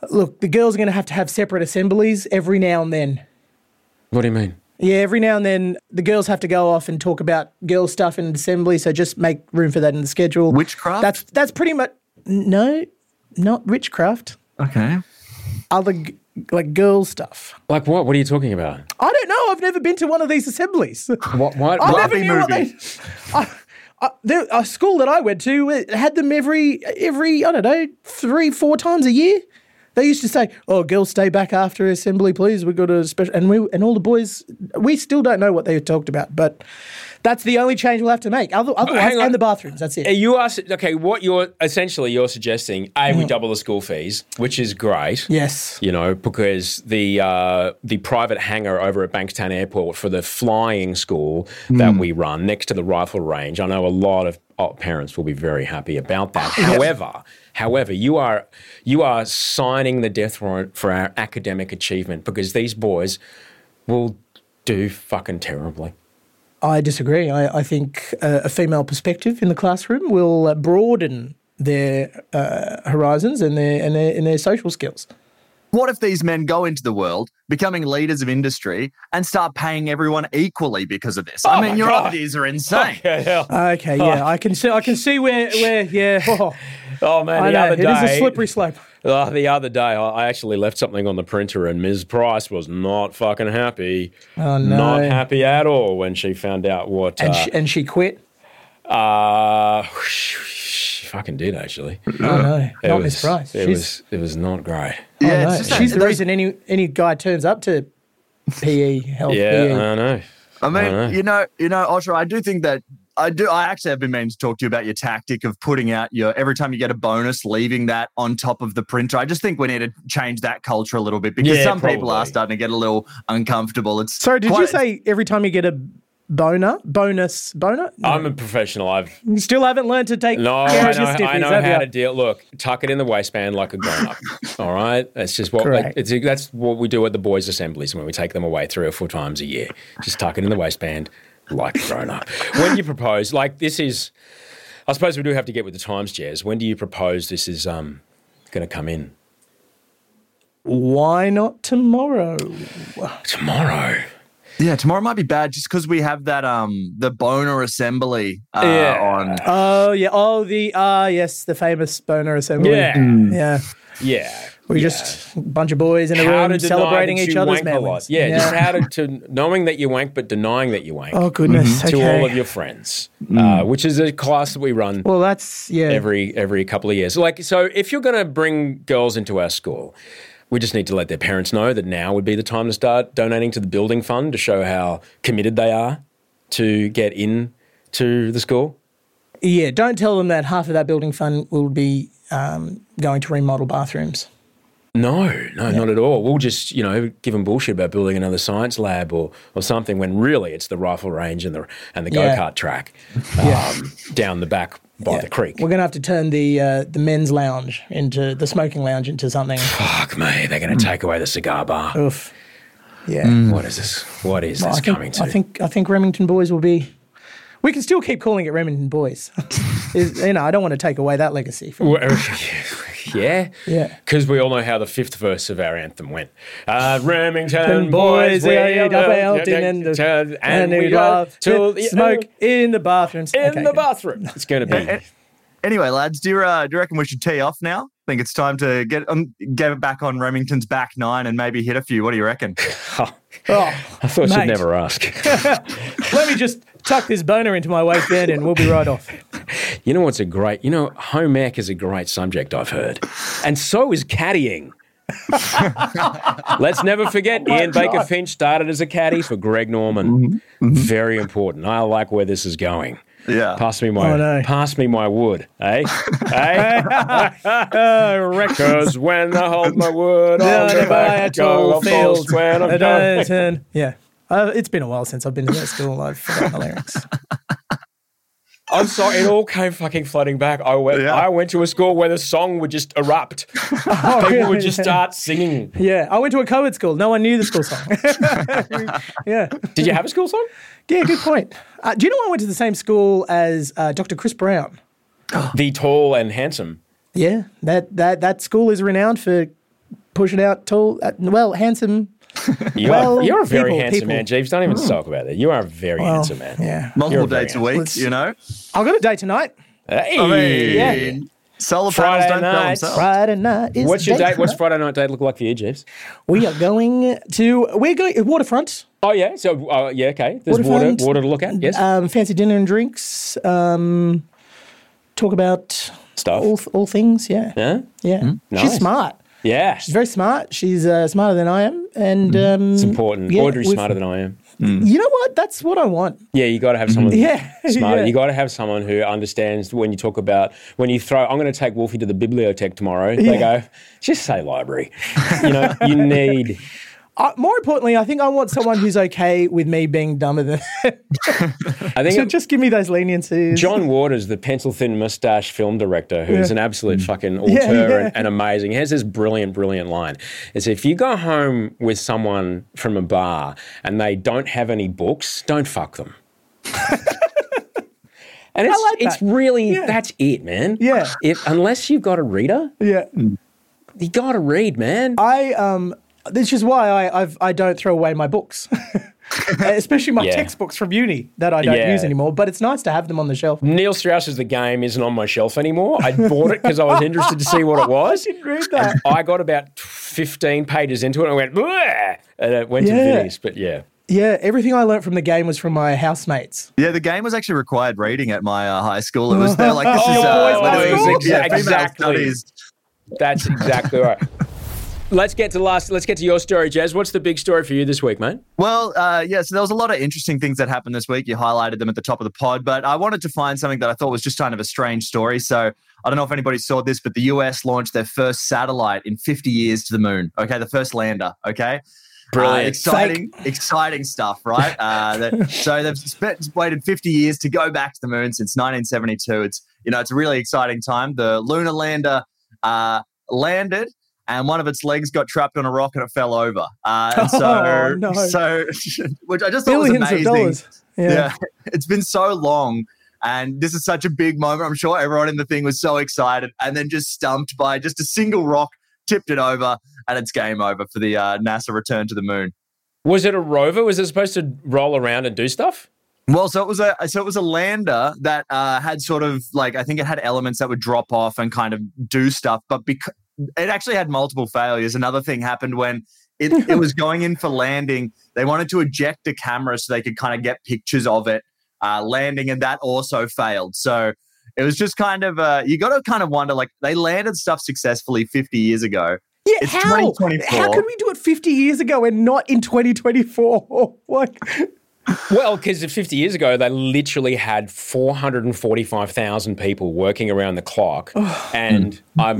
Speaker 2: Look, the girls are going to have to have separate assemblies every now and then.
Speaker 1: What do you mean?
Speaker 2: Yeah, every now and then the girls have to go off and talk about girl stuff in assembly. So just make room for that in the schedule.
Speaker 3: Witchcraft?
Speaker 2: That's that's pretty much no, not witchcraft.
Speaker 3: Okay.
Speaker 2: Other g- like girl stuff.
Speaker 1: Like what? What are you talking about?
Speaker 2: I don't know. I've never been to one of these assemblies.
Speaker 1: What? What?
Speaker 2: I
Speaker 1: what?
Speaker 2: never knew what they. I, I, there, a school that I went to it had them every every I don't know three four times a year. They used to say, "Oh, girls, stay back after assembly, please. We've got a special." And we and all the boys, we still don't know what they talked about, but that's the only change we'll have to make. Other, otherwise,
Speaker 1: on.
Speaker 2: and the bathrooms. That's it.
Speaker 1: You are okay. What you're essentially you're suggesting? A, we double the school fees, which is great.
Speaker 2: Yes.
Speaker 1: You know, because the uh, the private hangar over at Bankstown Airport for the flying school that we run next to the rifle range, I know a lot of parents will be very happy about that. However, however, you are you are signing the death warrant for our academic achievement because these boys will do fucking terribly.
Speaker 2: I disagree. I, I think uh, a female perspective in the classroom will uh, broaden their uh, horizons and their and their and their social skills.
Speaker 3: What if these men go into the world, becoming leaders of industry, and start paying everyone equally because of this?
Speaker 1: Oh
Speaker 3: I mean, your
Speaker 1: God.
Speaker 3: ideas are insane.
Speaker 2: Okay, yeah, I can see. I can see where where yeah. Oh,
Speaker 1: Oh man,
Speaker 2: I
Speaker 1: the
Speaker 2: know
Speaker 1: other
Speaker 2: it
Speaker 1: day
Speaker 2: is a slippery slope.
Speaker 1: Oh, the other day, I I actually left something on the printer, and Ms. Price was not fucking happy.
Speaker 2: Oh no.
Speaker 1: Not happy at all when she found out what.
Speaker 2: And
Speaker 1: uh,
Speaker 2: she, and she quit.
Speaker 1: uh, she fucking did actually.
Speaker 2: Oh no,
Speaker 1: It
Speaker 2: not
Speaker 1: was,
Speaker 2: Miss Price.
Speaker 1: It
Speaker 2: She's,
Speaker 1: was. It was not great.
Speaker 2: oh,
Speaker 3: Yeah,
Speaker 2: no.
Speaker 3: it's just
Speaker 2: she's the reason any any guy turns up to PE health.
Speaker 1: Yeah,
Speaker 2: PE.
Speaker 1: I know.
Speaker 3: I mean,
Speaker 1: know.
Speaker 3: you know, you know, Osher, I do think that I do. I actually have been meaning to talk to you about your tactic of putting out your every time you get a bonus, leaving that on top of the printer. I just think we need to change that culture a little bit because
Speaker 1: Yeah,
Speaker 3: some people are starting to get a little uncomfortable. It's
Speaker 2: Sorry, did you say every time you get a boner, bonus, boner? No.
Speaker 1: I'm a professional. I've
Speaker 2: still haven't learned to take
Speaker 1: no,
Speaker 2: care
Speaker 1: I
Speaker 2: of your
Speaker 1: know,
Speaker 2: stiffies,
Speaker 1: I know how
Speaker 2: you?
Speaker 1: to deal. Look, tuck it in the waistband like a grown up. all right, that's just what
Speaker 2: Correct.
Speaker 1: it's, that's what we do at the boys' assemblies when we take them away three or four times a year. Just tuck it in the waistband like a grown up. When you propose, like this is, I suppose we do have to get with the times, Jez. When do you propose this is um, going to come in?
Speaker 2: Why not tomorrow?
Speaker 1: Tomorrow.
Speaker 3: yeah, tomorrow might be bad just because we have that um the boner assembly uh,
Speaker 1: Yeah.
Speaker 3: on.
Speaker 2: Oh yeah. Oh the ah yes, the famous boner assembly.
Speaker 1: Yeah.
Speaker 2: Yeah.
Speaker 1: Yeah.
Speaker 2: We just a bunch of boys in a
Speaker 1: How
Speaker 2: room celebrating each other's
Speaker 1: lot.
Speaker 2: memories.
Speaker 1: Yeah, just how to, to knowing that you wank, but denying that you wank.
Speaker 2: Oh goodness.
Speaker 1: to
Speaker 2: okay.
Speaker 1: all of your friends, uh, which is a class that we run
Speaker 2: Well, that's yeah.
Speaker 1: every every couple of years. Like, so if you're going to bring girls into our school, we just need to let their parents know that now would be the time to start donating to the building fund to show how committed they are to get in to the school.
Speaker 2: yeah. Don't tell them that half of that building fund will be um, going to remodel bathrooms.
Speaker 1: No, no, not at all. We'll just, you know, give them bullshit about building another science lab or, or something when really it's the rifle range and the and the
Speaker 2: Yeah.
Speaker 1: go kart track
Speaker 2: Yeah.
Speaker 1: um, down the back by
Speaker 2: Yeah.
Speaker 1: the creek.
Speaker 2: We're gonna have to turn the uh, the men's lounge into the smoking lounge into something.
Speaker 1: Fuck me, they're going to take away the cigar bar.
Speaker 2: Oof. Yeah.
Speaker 1: What is this? What is
Speaker 2: Well,
Speaker 1: this
Speaker 2: I think,
Speaker 1: coming to?
Speaker 2: I think I think Remington Boys will be. We can still keep calling it Remington Boys. You know, I don't want to take away that legacy. From,
Speaker 1: Well, yeah,
Speaker 2: Yeah.
Speaker 1: because we all know how the fifth verse of our anthem went. Uh, Remington
Speaker 2: Ten
Speaker 1: boys,
Speaker 2: boys,
Speaker 1: we
Speaker 2: we
Speaker 1: are
Speaker 2: are belting and,
Speaker 1: and,
Speaker 2: and
Speaker 1: we
Speaker 2: we
Speaker 1: love
Speaker 2: love
Speaker 1: to
Speaker 2: to smoke in the bathrooms.
Speaker 1: in
Speaker 2: Okay,
Speaker 1: the
Speaker 2: good.
Speaker 1: bathroom. It's going to be.
Speaker 3: Anyway, lads, do you, uh, do you reckon we should tee off now? I think it's time to get um, get it back on Remington's back nine and maybe hit a few. What do you reckon?
Speaker 2: Oh,
Speaker 1: I thought
Speaker 2: mate.
Speaker 1: you'd never ask.
Speaker 2: Let me just tuck this boner into my waistband and we'll be right off.
Speaker 1: You know what's a great? You know, home ec is a great subject. I've heard, and so is caddying. Let's never forget,
Speaker 2: Oh
Speaker 1: Ian Baker Finch started as a caddy for Greg Norman.
Speaker 2: Mm-hmm.
Speaker 1: Very important. I like where this is going.
Speaker 3: Yeah.
Speaker 1: Pass me my
Speaker 2: Oh, no.
Speaker 1: pass me my wood, eh? eh? Because when I hold my wood, I'll never
Speaker 2: by a
Speaker 1: go
Speaker 2: field.
Speaker 1: when I'm
Speaker 2: a
Speaker 1: done.
Speaker 2: turn. Yeah. Uh, it's been a while since I've been to that school. I've forgotten the lyrics.
Speaker 1: I'm sorry, it all came fucking flooding back. I went,
Speaker 3: Yeah.
Speaker 1: I went to a school where the song would just erupt. People would just start singing.
Speaker 2: Yeah, I went to a co-ed school. No one knew the school song. yeah,
Speaker 1: Did you have a school song?
Speaker 2: yeah, good point. Uh, do you know I went to the same school as uh, Dr. Chris Brown?
Speaker 1: The tall and handsome.
Speaker 2: Yeah, that that that school is renowned for pushing out tall, uh, well, handsome.
Speaker 1: You're, you're a very
Speaker 2: people,
Speaker 1: handsome
Speaker 2: people.
Speaker 1: man, Jeeves. Don't even talk about that. You are a very
Speaker 2: Well,
Speaker 1: handsome man.
Speaker 2: Yeah,
Speaker 3: Multiple
Speaker 1: You're
Speaker 3: dates a week,
Speaker 2: Let's-
Speaker 3: you know?
Speaker 2: I've got a date tonight.
Speaker 1: Hey.
Speaker 3: I mean,
Speaker 2: Yeah.
Speaker 3: Solar
Speaker 1: Friday
Speaker 3: panels don't sell
Speaker 1: night.
Speaker 3: themselves.
Speaker 2: Friday night is
Speaker 1: What's your
Speaker 2: date
Speaker 1: date? What's. Friday night date look like for you, Jeeves?
Speaker 2: We are going to we're going waterfront.
Speaker 1: Oh yeah, so uh, yeah, okay. There's water,
Speaker 2: Waterfront.
Speaker 1: water to look at. Yes,
Speaker 2: Um, fancy dinner and drinks. Um, talk about
Speaker 1: stuff.
Speaker 2: all all things. Yeah,
Speaker 1: yeah,
Speaker 2: yeah.
Speaker 1: Hmm? Nice.
Speaker 2: She's smart.
Speaker 1: Yeah.
Speaker 2: She's very smart. She's uh, smarter than I am, and um,
Speaker 1: It's important.
Speaker 2: yeah,
Speaker 1: Audrey's
Speaker 2: we've-
Speaker 1: smarter than I am.
Speaker 2: You know what? That's what I want.
Speaker 1: Yeah, you got to have someone
Speaker 2: Yeah,
Speaker 1: smarter.
Speaker 2: yeah.
Speaker 1: You got to have someone who understands when you talk about when you throw. I'm going to take Wolfie to the bibliothèque tomorrow. They go, just say library. you know, you need.
Speaker 2: Uh, more importantly, I think I want someone who's okay with me being dumber than.
Speaker 1: I think
Speaker 2: so
Speaker 1: it-
Speaker 2: just give me those leniencies.
Speaker 1: John Waters, the pencil thin mustache film director, who's
Speaker 2: Yeah.
Speaker 1: an absolute fucking auteur
Speaker 2: Yeah, yeah.
Speaker 1: And, and amazing, he has this brilliant, brilliant line. It's if you go home with someone from a bar and they don't have any books, don't fuck them. and it's
Speaker 2: like
Speaker 1: it's really that's it, man.
Speaker 2: Yeah.
Speaker 1: If unless you've got a reader,
Speaker 2: Yeah.
Speaker 1: you got to read, man.
Speaker 2: I um. This is why I I've, I don't throw away my books, especially my
Speaker 1: Yeah.
Speaker 2: textbooks from uni that I don't
Speaker 1: Yeah.
Speaker 2: use anymore. But it's nice to have them on the shelf.
Speaker 1: Neil Strauss's The Game isn't on my shelf anymore. I bought it because I was interested to see what it was.
Speaker 2: I didn't read that.
Speaker 1: I got about 15 pages into it and I went, "Bleh," and it went to
Speaker 2: Yeah.
Speaker 1: Vinny's. But yeah.
Speaker 2: Yeah, everything I learnt from the game was from my housemates.
Speaker 3: Yeah, the game was actually required reading at my uh, high school. It was they're like this
Speaker 1: Oh,
Speaker 3: is uh,
Speaker 1: boys'
Speaker 3: we're
Speaker 1: high
Speaker 3: doing
Speaker 1: school?
Speaker 3: yeah,
Speaker 1: Exactly. That's exactly right. Let's get to the last. Let's get to your story, Jez. What's the big story for you this week, mate?
Speaker 3: Well, uh, yeah, so there was a lot of interesting things that happened this week. You highlighted them at the top of the pod, but I wanted to find something that I thought was just kind of a strange story. So I don't know if anybody saw this, but the US launched their first satellite in 50 years to the moon. Okay, the first lander. Okay.
Speaker 1: Brilliant.
Speaker 3: Uh, exciting, exciting stuff, right? Uh, that, so they've spent, waited 50 years to go back to the moon since 1972. It's you know it's a really exciting time. The lunar lander uh, landed, and one of its legs got trapped on a rock and it fell over. Uh, and so,
Speaker 2: Oh, no.
Speaker 3: so which I just thought was
Speaker 2: Billions of
Speaker 3: amazing.
Speaker 2: dollars. Yeah.
Speaker 3: Yeah. it's been so long. And this is such a big moment. I'm sure everyone in the thing was so excited and then just stumped by just a single rock, tipped it over, and it's game over for the uh, NASA return to the moon.
Speaker 1: Was it a rover? Was it supposed to roll around and do stuff?
Speaker 3: Well, so it was a so it was a lander that uh, had sort of like I think it had elements that would drop off and kind of do stuff, but because it actually had multiple failures. Another thing happened when it, it was going in for landing. They wanted to eject a camera so they could kind of get pictures of it uh, landing, and that also failed. So it was just kind of uh, you got to kind of wonder like they landed stuff successfully 50 years ago.
Speaker 2: Yeah,
Speaker 3: It's
Speaker 2: how?
Speaker 3: 2024.
Speaker 2: How could we do it 50 years ago and not in 2024? like,
Speaker 1: Well, because 50 years ago, they literally had 445,000 people working around the clock. and I'm,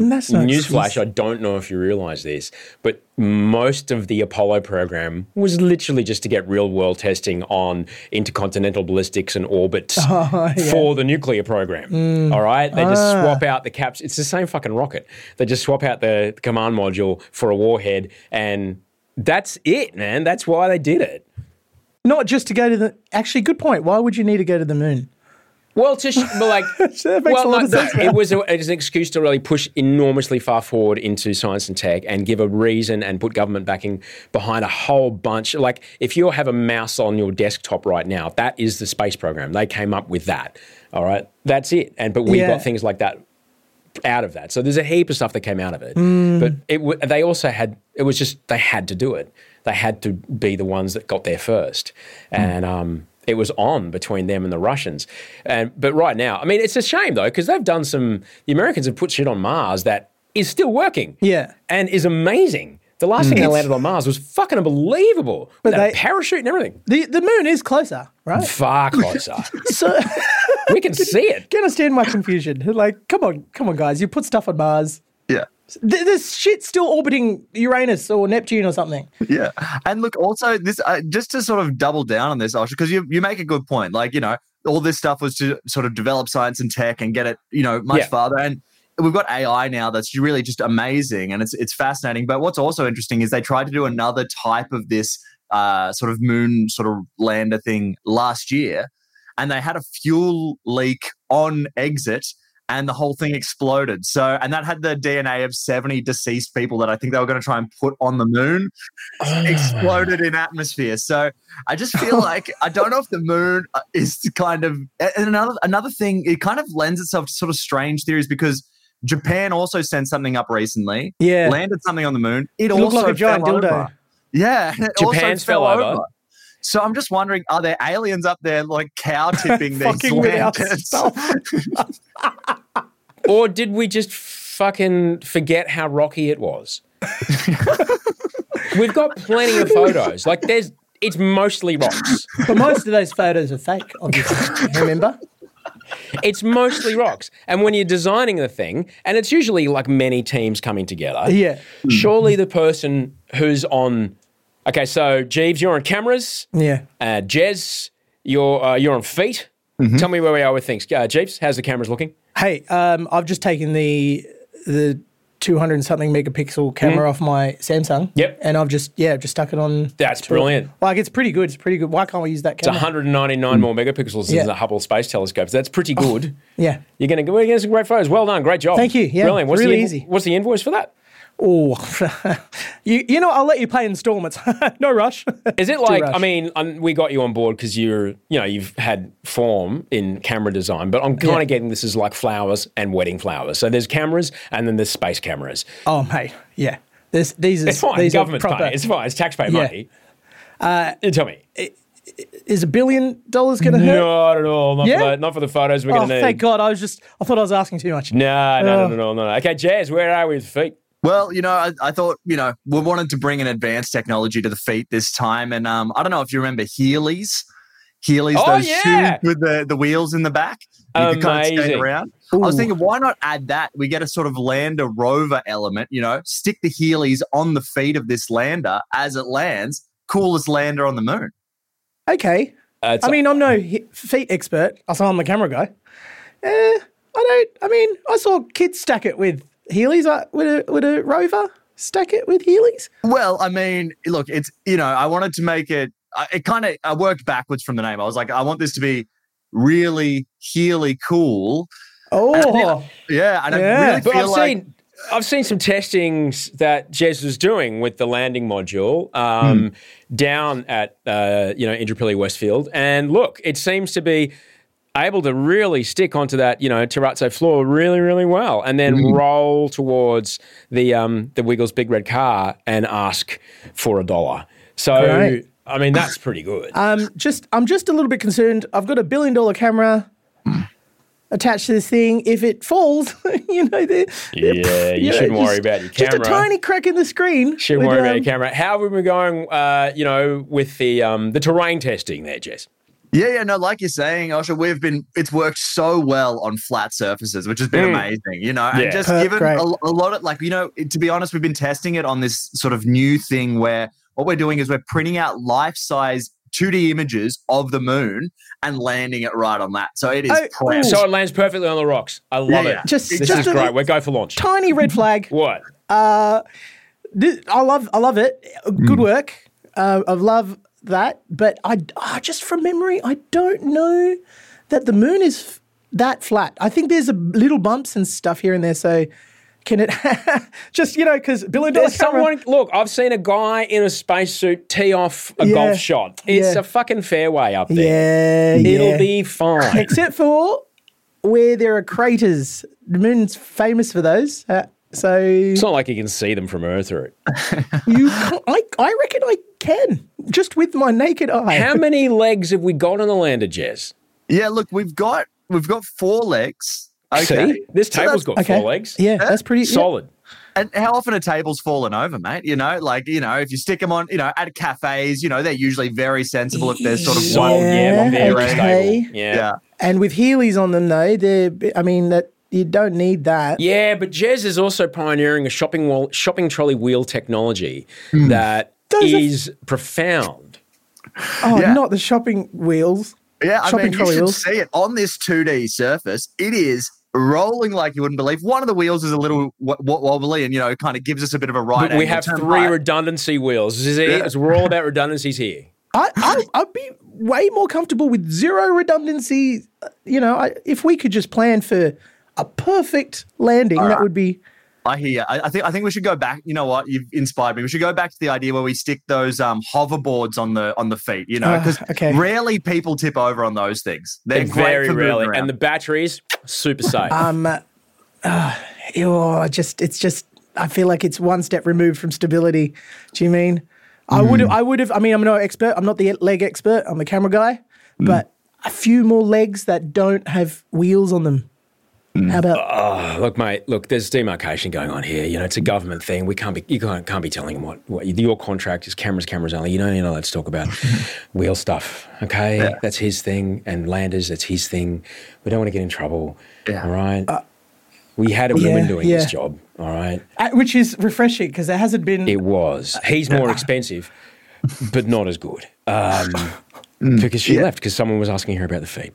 Speaker 1: newsflash, I don't know if you realize this, but most of the Apollo program was literally just to get real world testing on intercontinental ballistics and orbits
Speaker 2: Oh,
Speaker 1: for the nuclear program.
Speaker 2: Mm.
Speaker 1: All right? They just
Speaker 2: Ah.
Speaker 1: swap out the caps. It's the same fucking rocket. They just swap out the command module for a warhead. And that's it, man. That's why they did it.
Speaker 2: Not just to go to the. Actually, good point. Why would you need to go to the moon?
Speaker 1: Well, to sh- but like, well,
Speaker 2: a lot
Speaker 1: no,
Speaker 2: of sense
Speaker 1: no,
Speaker 2: now.
Speaker 1: it was a, it was an excuse to really push enormously far forward into science and tech and give a reason and put government backing behind a whole bunch. Like, if you have a mouse on your desktop right now, that is the space program. They came up with that. All right, that's it. And but we
Speaker 2: Yeah.
Speaker 1: got things like that out of that. So there's a heap of stuff that came out of it.
Speaker 2: Mm.
Speaker 1: But it w- they also had it was just they had to do it. They had to be the ones that got there first, and um, it was on between them and the Russians. And but right now, I mean, it's a shame though because they've done some. The Americans have put shit on Mars that is still working.
Speaker 2: Yeah.
Speaker 1: and is amazing. The last thing they landed on Mars was fucking unbelievable. But
Speaker 2: they-
Speaker 1: a parachute and everything.
Speaker 2: The the moon is closer, right?
Speaker 1: Far closer.
Speaker 2: So
Speaker 1: we can see it.
Speaker 2: you understand my confusion? Like, come on, come on, guys. You put stuff on Mars.
Speaker 3: Yeah.
Speaker 2: Th- There's shit still orbiting Uranus or Neptune or something.
Speaker 3: Yeah, and look, also this uh, just to sort of double down on this, Osher, because you you make a good point. Like you know, all this stuff was to sort of develop science and tech and get it you know much
Speaker 1: Yeah.
Speaker 3: farther. And we've got AI now that's really just amazing and it's it's fascinating. But what's also interesting is they tried to do another type of this uh, sort of moon sort of lander thing last year, and they had a fuel leak on exit. And the whole thing exploded. So, and that had the DNA of 70 deceased people that I think they were going to try and put on the moon exploded in atmosphere. So I just feel like I don't know if the moon uh, is kind of and another another thing. It kind of lends itself to sort of strange theories because Japan also sent something up recently.
Speaker 2: Yeah.
Speaker 3: landed something on the moon. It,
Speaker 2: It
Speaker 3: also
Speaker 2: like a giant
Speaker 3: fell
Speaker 2: dildo.
Speaker 3: over. Yeah, and it also
Speaker 1: Japan's
Speaker 3: fell
Speaker 1: fell over.
Speaker 3: over. So I'm just wondering, are there aliens up there like cow tipping these lanterns?
Speaker 2: stuff.
Speaker 1: Or did we just fucking forget how rocky it was? We've got plenty of photos. Like there's it's mostly rocks.
Speaker 2: but most of those photos are fake, obviously. Remember?
Speaker 1: It's mostly rocks. And when you're designing the thing, and it's usually like many teams coming together.
Speaker 2: Yeah.
Speaker 1: Surely the person who's on Okay, so Jeeves, you're on cameras.
Speaker 2: Yeah.
Speaker 1: Uh Jez, you're uh, you're on feet. Tell me where we are with things. Uh, Jeeves, how's the cameras looking?
Speaker 2: Hey, um, I've just taken the the 200 and something megapixel camera off my Samsung.
Speaker 1: Yep.
Speaker 2: And I've just yeah, I've just stuck it on.
Speaker 1: That's brilliant.
Speaker 2: Like it's pretty good. It's pretty good. Why can't we use that camera?
Speaker 1: It's
Speaker 2: camera?
Speaker 1: 199 more megapixels than the Hubble Space Telescope. So that's pretty good.
Speaker 2: Yeah.
Speaker 1: You're going to get some great photos. Well done. Great job.
Speaker 2: Thank you. Yeah,
Speaker 1: Brilliant. What's
Speaker 2: really
Speaker 1: the,
Speaker 2: easy.
Speaker 1: What's the invoice for that?
Speaker 2: Oh, you you know I'll let you pay installments. no rush.
Speaker 1: Is it like. I mean, um, we got you on board because you're, you know, you've had form in camera design, but I'm kind of
Speaker 2: Yeah.
Speaker 1: getting this is like flowers and wedding flowers. So there's cameras and then there's space cameras.
Speaker 2: Oh mate, yeah. This these are
Speaker 1: It's fine.
Speaker 2: these
Speaker 1: Government's
Speaker 2: are proper.
Speaker 1: paying. It's fine. It's taxpayer
Speaker 2: Yeah.
Speaker 1: money. Uh, tell me.
Speaker 2: Is a billion dollars going to hurt?
Speaker 1: Not at all. Not,
Speaker 2: Yeah?
Speaker 1: for the, not for the photos we're
Speaker 2: oh,
Speaker 1: going to need.
Speaker 2: thank God! I was just I thought I was asking too much.
Speaker 1: No, no, no,
Speaker 2: Oh.
Speaker 1: no, no, no. Okay, Jez, where are we with feet?
Speaker 3: Well, you know, I, I thought, you know, we wanted to bring an advanced technology to the feet this time. And um, I don't know if you remember Heelys. Heelys,
Speaker 1: Oh,
Speaker 3: those
Speaker 1: yeah.
Speaker 3: shoes with the, the wheels in the back. You could kind of skate
Speaker 1: Amazing.
Speaker 3: around. I was thinking, why not add that? We get a sort of lander rover element, you know, stick the Heelys on the feet of this lander as it lands. Coolest lander on the moon.
Speaker 2: Okay.
Speaker 1: Uh,
Speaker 2: I mean, I'm no he- feet expert. I saw I'm the camera guy. Eh, I don't. I mean, I saw kids stack it with Heelys. I, would a would a rover stack it with Heelys?
Speaker 3: Well, I mean, look, it's you know, I wanted to make it. It kind of I worked backwards from the name. I was like, I want this to be really Healy cool.
Speaker 2: Oh,
Speaker 3: Yeah, and
Speaker 2: Yeah.
Speaker 3: I really
Speaker 1: But
Speaker 3: feel
Speaker 1: I've
Speaker 3: like
Speaker 1: seen I've seen some testings that Jez was doing with the landing module um, down at uh, you know Indooroopilly Westfield, and look, it seems to be able to really stick onto that you know terrazzo floor really really well, and then roll towards the um, the Wiggles big red car and ask for a dollar. So
Speaker 2: Great.
Speaker 1: I mean that's pretty good.
Speaker 2: um, just I'm just a little bit concerned. I've got a billion dollar camera attached to this thing. If it falls, you know, the
Speaker 1: yeah, you shouldn't worry about your camera.
Speaker 2: Just a tiny crack in the screen.
Speaker 1: Shouldn't
Speaker 2: with,
Speaker 1: worry about
Speaker 2: um,
Speaker 1: your camera. How have we been going? Uh, you know, with the um, the terrain testing there, Jez.
Speaker 3: Yeah, yeah, no, like you're saying, Osher, we've been, it's worked so well on flat surfaces, which has been
Speaker 1: Mm.
Speaker 3: amazing, you know, and just
Speaker 2: Uh,
Speaker 3: given a, a lot of, like, you know, to be honest, we've been testing it on this sort of new thing where what we're doing is we're printing out life size 2D images of the moon and landing it right on that. So it is
Speaker 2: Oh,
Speaker 3: prep.
Speaker 1: So it lands perfectly on the rocks. I love
Speaker 3: Yeah,
Speaker 1: it.
Speaker 3: yeah.
Speaker 2: Just-
Speaker 1: this
Speaker 2: just
Speaker 1: is great. We're go for launch.
Speaker 2: Tiny red flag.
Speaker 1: What?
Speaker 2: This, I love, I love it.
Speaker 1: Mm.
Speaker 2: Good work. Uh, I love that. But I, ah, just from memory, I don't know that the moon is f- that flat. I think there's a little bumps and stuff here and there. So can it just you know because billion dollar
Speaker 1: There's someone. Look, I've seen a guy in a spacesuit tee off a
Speaker 2: Yeah,
Speaker 1: golf shot. It's
Speaker 2: yeah.
Speaker 1: a fucking fairway up there.
Speaker 2: Yeah,
Speaker 1: It'll
Speaker 2: yeah.
Speaker 1: be fine.
Speaker 2: except for where there are craters. The moon's famous for those. Uh, so
Speaker 1: It's not like you can see them from Earth. Or
Speaker 2: you, I, I reckon I can just with my naked eye.
Speaker 1: how many legs have we got on the lander, Jez?
Speaker 3: yeah, look, we've got, we've got four legs. Okay.
Speaker 1: See, this
Speaker 3: So
Speaker 1: table's
Speaker 3: that's-
Speaker 1: got four legs.
Speaker 2: Yeah, that's pretty yeah.
Speaker 1: Solid.
Speaker 3: And how often are tables fallen over, mate? You know, like, you know, if you stick them on, you know, at cafes, you know, they're usually very sensible if there's sort of
Speaker 1: So
Speaker 3: one.
Speaker 1: yeah,
Speaker 2: Yeah,
Speaker 1: very
Speaker 2: okay.
Speaker 1: stable. Yeah.
Speaker 3: Yeah.
Speaker 2: And with Heelys on them, though, they're. I mean, that you don't need that.
Speaker 1: Yeah, but Jez is also pioneering a shopping wall, shopping trolley wheel technology hmm. that
Speaker 2: Those are-
Speaker 1: is profound.
Speaker 2: Oh,
Speaker 3: Yeah.
Speaker 2: not the shopping wheels.
Speaker 3: Yeah, I
Speaker 2: Shopping
Speaker 3: mean, you
Speaker 2: trolley
Speaker 3: should
Speaker 2: wheels.
Speaker 3: see it on this 2D surface. It is rolling like you wouldn't believe. One of the wheels is a little w- w- wobbly and, you know, kind of gives us a bit of a right
Speaker 1: But we have three
Speaker 3: right.
Speaker 1: redundancy wheels. This is it.
Speaker 3: Yeah.
Speaker 1: We're all about redundancies here.
Speaker 2: I, I I'd be way more comfortable with zero redundancy. uh, You know, I, if we could just plan for a perfect landing, that would be.
Speaker 3: I hear. I, I think. I think we should go back. You know what? You've inspired me. We should go back to the idea where we stick those um, hoverboards on the on the feet. You know,
Speaker 2: Ah,
Speaker 3: because
Speaker 2: okay.
Speaker 3: rarely people tip over on those things. They're great
Speaker 1: Very
Speaker 3: for
Speaker 1: rarely.
Speaker 3: around.
Speaker 1: And the batteries, super safe.
Speaker 2: Um, uh, oh, just it's just I feel like it's one step removed from stability. Do you mean? I would have I would have I mean I'm no expert. I'm not the leg expert. I'm the camera guy, but a few more legs that don't have wheels on them. How about
Speaker 1: Oh, look, mate. Look, there's demarcation going on here. You know, it's a government thing. We can't be. You can't, can't be telling them what, what your contract is. Cameras, cameras only. You don't even know let's talk about wheel stuff. Okay, that's his thing, and landers, that's his thing. We don't want to get in trouble.
Speaker 3: Yeah.
Speaker 1: All right. we had a woman
Speaker 2: yeah,
Speaker 1: doing
Speaker 2: yeah.
Speaker 1: this job. All right.
Speaker 2: Uh, which is refreshing because there hasn't been
Speaker 1: It was. He's more expensive, but not as good. Um, because she left because someone was asking her about the feet.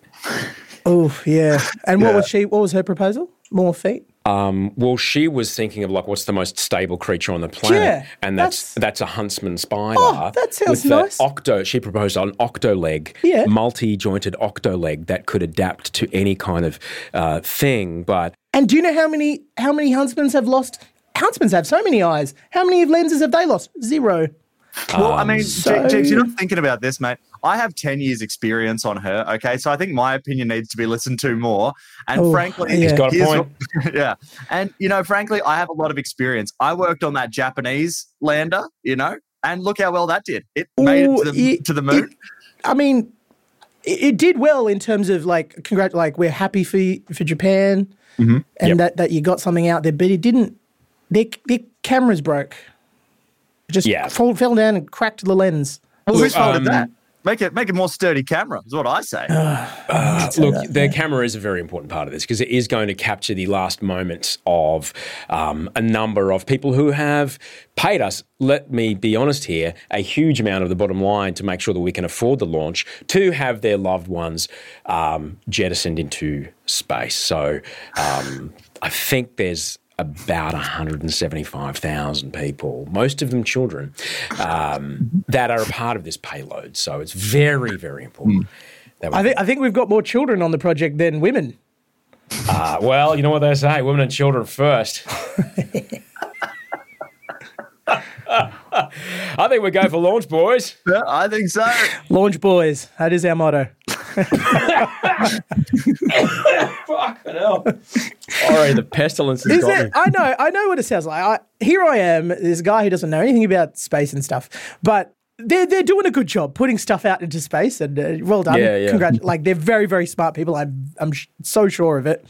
Speaker 2: Oh yeah. And what was she? What was her proposal? More feet.
Speaker 1: Well, she was thinking of like what's the most stable creature on the planet,
Speaker 2: Yeah,
Speaker 1: and that's,
Speaker 2: that's-
Speaker 1: that's a huntsman spider.
Speaker 2: Oh, that sounds
Speaker 1: with
Speaker 2: nice.
Speaker 1: Octo. She proposed an octo leg,
Speaker 2: Yeah.
Speaker 1: multi-jointed octo leg that could adapt to any kind of uh, thing. But
Speaker 2: And do you know how many how many huntsmen have lost? Huntsmen have so many eyes. How many lenses have they lost? Zero.
Speaker 3: Well, I um, mean,
Speaker 2: so-
Speaker 3: J- Jigs, you're not thinking about this, mate. I have 10 years experience on her. Okay. So I think my opinion needs to be listened to more. And
Speaker 2: Oh,
Speaker 3: frankly,
Speaker 2: He's
Speaker 1: got a point.
Speaker 3: what- yeah. And, you know, frankly, I have a lot of experience. I worked on that Japanese lander, you know, and look how well that did. It made it to the,
Speaker 2: it-
Speaker 3: to the moon.
Speaker 2: it- I mean, it, it did well in terms of like congrat. Like we're happy for y- for Japan, mm-hmm. and
Speaker 1: Yep.
Speaker 2: that that you got something out there. But it didn't. Their their cameras broke. Just
Speaker 1: Yeah.
Speaker 2: fall, fell down and cracked the lens.
Speaker 3: well, whose fault
Speaker 1: um,
Speaker 3: is that? Make it, make a more sturdy camera, is what I say.
Speaker 1: Uh, look, the camera is a very important part of this because it is going to capture the last moments of um, a number of people who have paid us, let me be honest here, a huge amount of the bottom line to make sure that we can afford the launch to have their loved ones um, jettisoned into space. So um, I think there's about 175,000 people, most of them children, um, that are a part of this payload. So it's very, very important. that
Speaker 2: I think I think we've got more children on the project than women.
Speaker 1: Uh, well, you know what they say women and children first. I think we go for launch, boys.
Speaker 3: Yeah, I think so.
Speaker 2: Launch boys. That is our motto.
Speaker 1: Fucking hell. Sorry, the pestilence has
Speaker 2: Is
Speaker 1: got
Speaker 2: it?
Speaker 1: me.
Speaker 2: I know. I know what it sounds like. I, here I am, this guy who doesn't know anything about space and stuff, but they're they're doing a good job putting stuff out into space, and uh, well done.
Speaker 1: Yeah, yeah.
Speaker 2: Congrat- Like they're very very smart people. I'm I'm sh- so sure of it.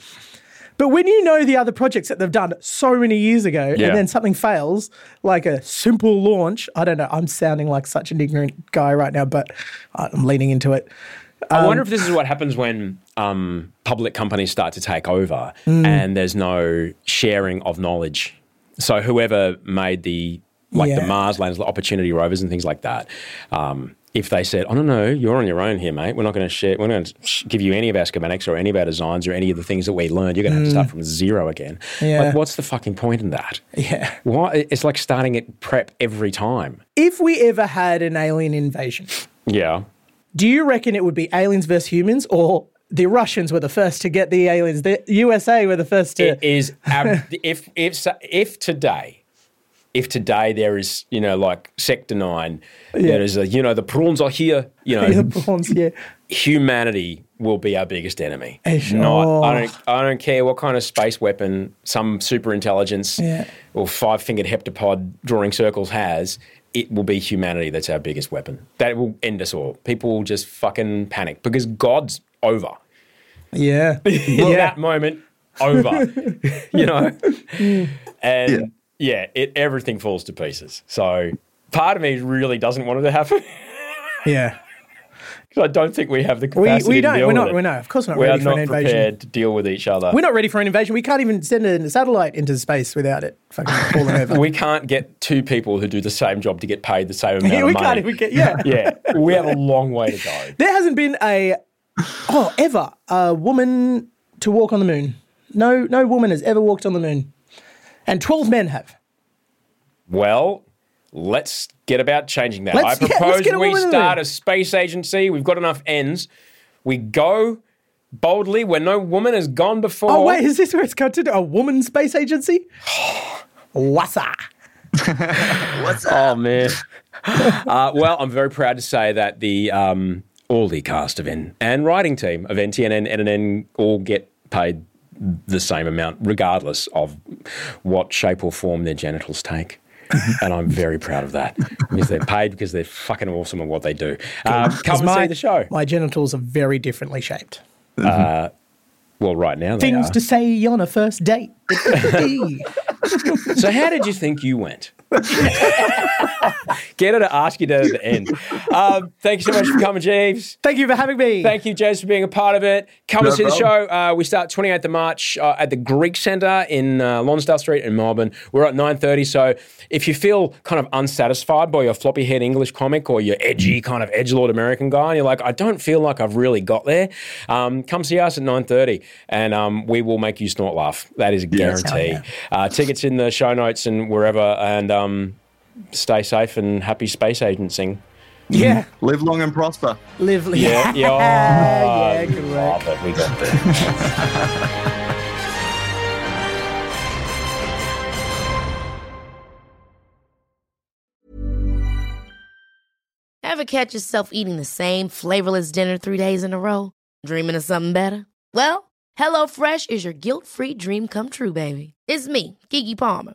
Speaker 2: But when you know the other projects that they've done so many years ago,
Speaker 1: Yeah.
Speaker 2: and then something fails, like a simple launch, I don't know. I'm sounding like such an ignorant guy right now, but I'm leaning into it.
Speaker 1: I wonder if this is what happens when um, public companies start to take over
Speaker 2: Hmm.
Speaker 1: and there's no sharing of knowledge. So whoever made the like the Mars landers, the Opportunity rovers, and things like that, um, if they said, "Oh no, no, you're on your own here, mate. We're not going to share. We're not going to give you any of our schematics or any of our designs or any of the things that we learned. You're going to have to start from zero again.
Speaker 2: Hmm. Yeah.
Speaker 1: Like, what's the fucking point in that?
Speaker 2: Yeah.
Speaker 1: Why? It's like starting at prep every time.
Speaker 2: If we ever had an alien invasion,
Speaker 1: Yeah.
Speaker 2: Do you reckon it would be aliens versus humans, or the Russians were the first to get the aliens? The USA were the first to.
Speaker 1: It is ab- if if if today, if today there is you know like Sector Nine, there is a you know the prawns are here. You know,
Speaker 2: the prawns, yeah.
Speaker 1: humanity will be our biggest enemy.
Speaker 2: Eh, sure.
Speaker 1: Not I don't I don't care what kind of space weapon some super intelligence
Speaker 2: Yeah.
Speaker 1: or five fingered heptapod drawing circles has. It will be humanity that's our biggest weapon. That will end us all. People will just fucking panic because God's over.
Speaker 2: Yeah.
Speaker 1: in
Speaker 2: yeah.
Speaker 1: that moment over you know and yeah, it everything falls to pieces so part of me really doesn't want it to happen
Speaker 2: Yeah.
Speaker 1: I don't think we have the
Speaker 2: We,
Speaker 1: capacity
Speaker 2: we
Speaker 1: to
Speaker 2: don't.
Speaker 1: deal
Speaker 2: We're not. We're not. Of course, not
Speaker 1: we
Speaker 2: ready for
Speaker 1: not
Speaker 2: an invasion.
Speaker 1: prepared to deal with each other
Speaker 2: We're not ready for an invasion. We can't even send a satellite into space without it fucking falling over.
Speaker 1: we can't get two people who do the same job to get paid the same amount
Speaker 2: Yeah,
Speaker 1: of
Speaker 2: we
Speaker 1: money
Speaker 2: can't even get. Yeah.
Speaker 1: yeah we have a long way to go
Speaker 2: There hasn't been a oh ever a woman to walk on the moon. No, no woman has ever walked on the moon, and twelve men have.
Speaker 1: Well, let's get about changing that.
Speaker 2: Let's-
Speaker 1: I propose
Speaker 2: get a
Speaker 1: we start a space agency. We've got enough ends. We go boldly where no woman has gone before.
Speaker 2: Oh wait, is this where it's got to a woman space agency? Wassa.
Speaker 1: Oh man. uh, well, I'm very proud to say that the um, all the cast of N and writing team of NTN and NNN all get paid the same amount, regardless of what shape or form their genitals take. And I'm very proud of that because they're paid because they're fucking awesome at what they do. Um, come and
Speaker 2: my,
Speaker 1: see the show.
Speaker 2: My genitals are very differently shaped.
Speaker 1: Uh, well, right now
Speaker 2: Things
Speaker 1: are.
Speaker 2: to say on a first date.
Speaker 1: So, how did you think you went? Get her to ask you that at the end. Um, thank you so much for coming, Jeeves.
Speaker 2: Thank you for having me.
Speaker 1: Thank you, James, for being a part of it. Come
Speaker 3: No
Speaker 1: and see the show. Uh, we start 28th of March uh, at the Greek Centre in uh, Lonsdale Street in Melbourne. We're at 9.30, so if you feel kind of unsatisfied by your floppy head English comic or your edgy kind of edgelord American guy, and you're like, I don't feel like I've really got there, um, come see us at 9.30 and um, we will make you snort laugh. That is a guarantee. Uh, tickets in the show notes and wherever, and um, stay safe and happy space agenting.
Speaker 2: Yeah.
Speaker 3: Live long and prosper.
Speaker 2: Live.
Speaker 1: Yeah, yeah, oh,
Speaker 2: yeah, correct.
Speaker 1: love it. We got there.
Speaker 5: Ever catch yourself eating the same flavorless dinner three days in a row? Dreaming of something better? Well, HelloFresh is your guilt-free dream come true, baby. It's me, Keke Palmer.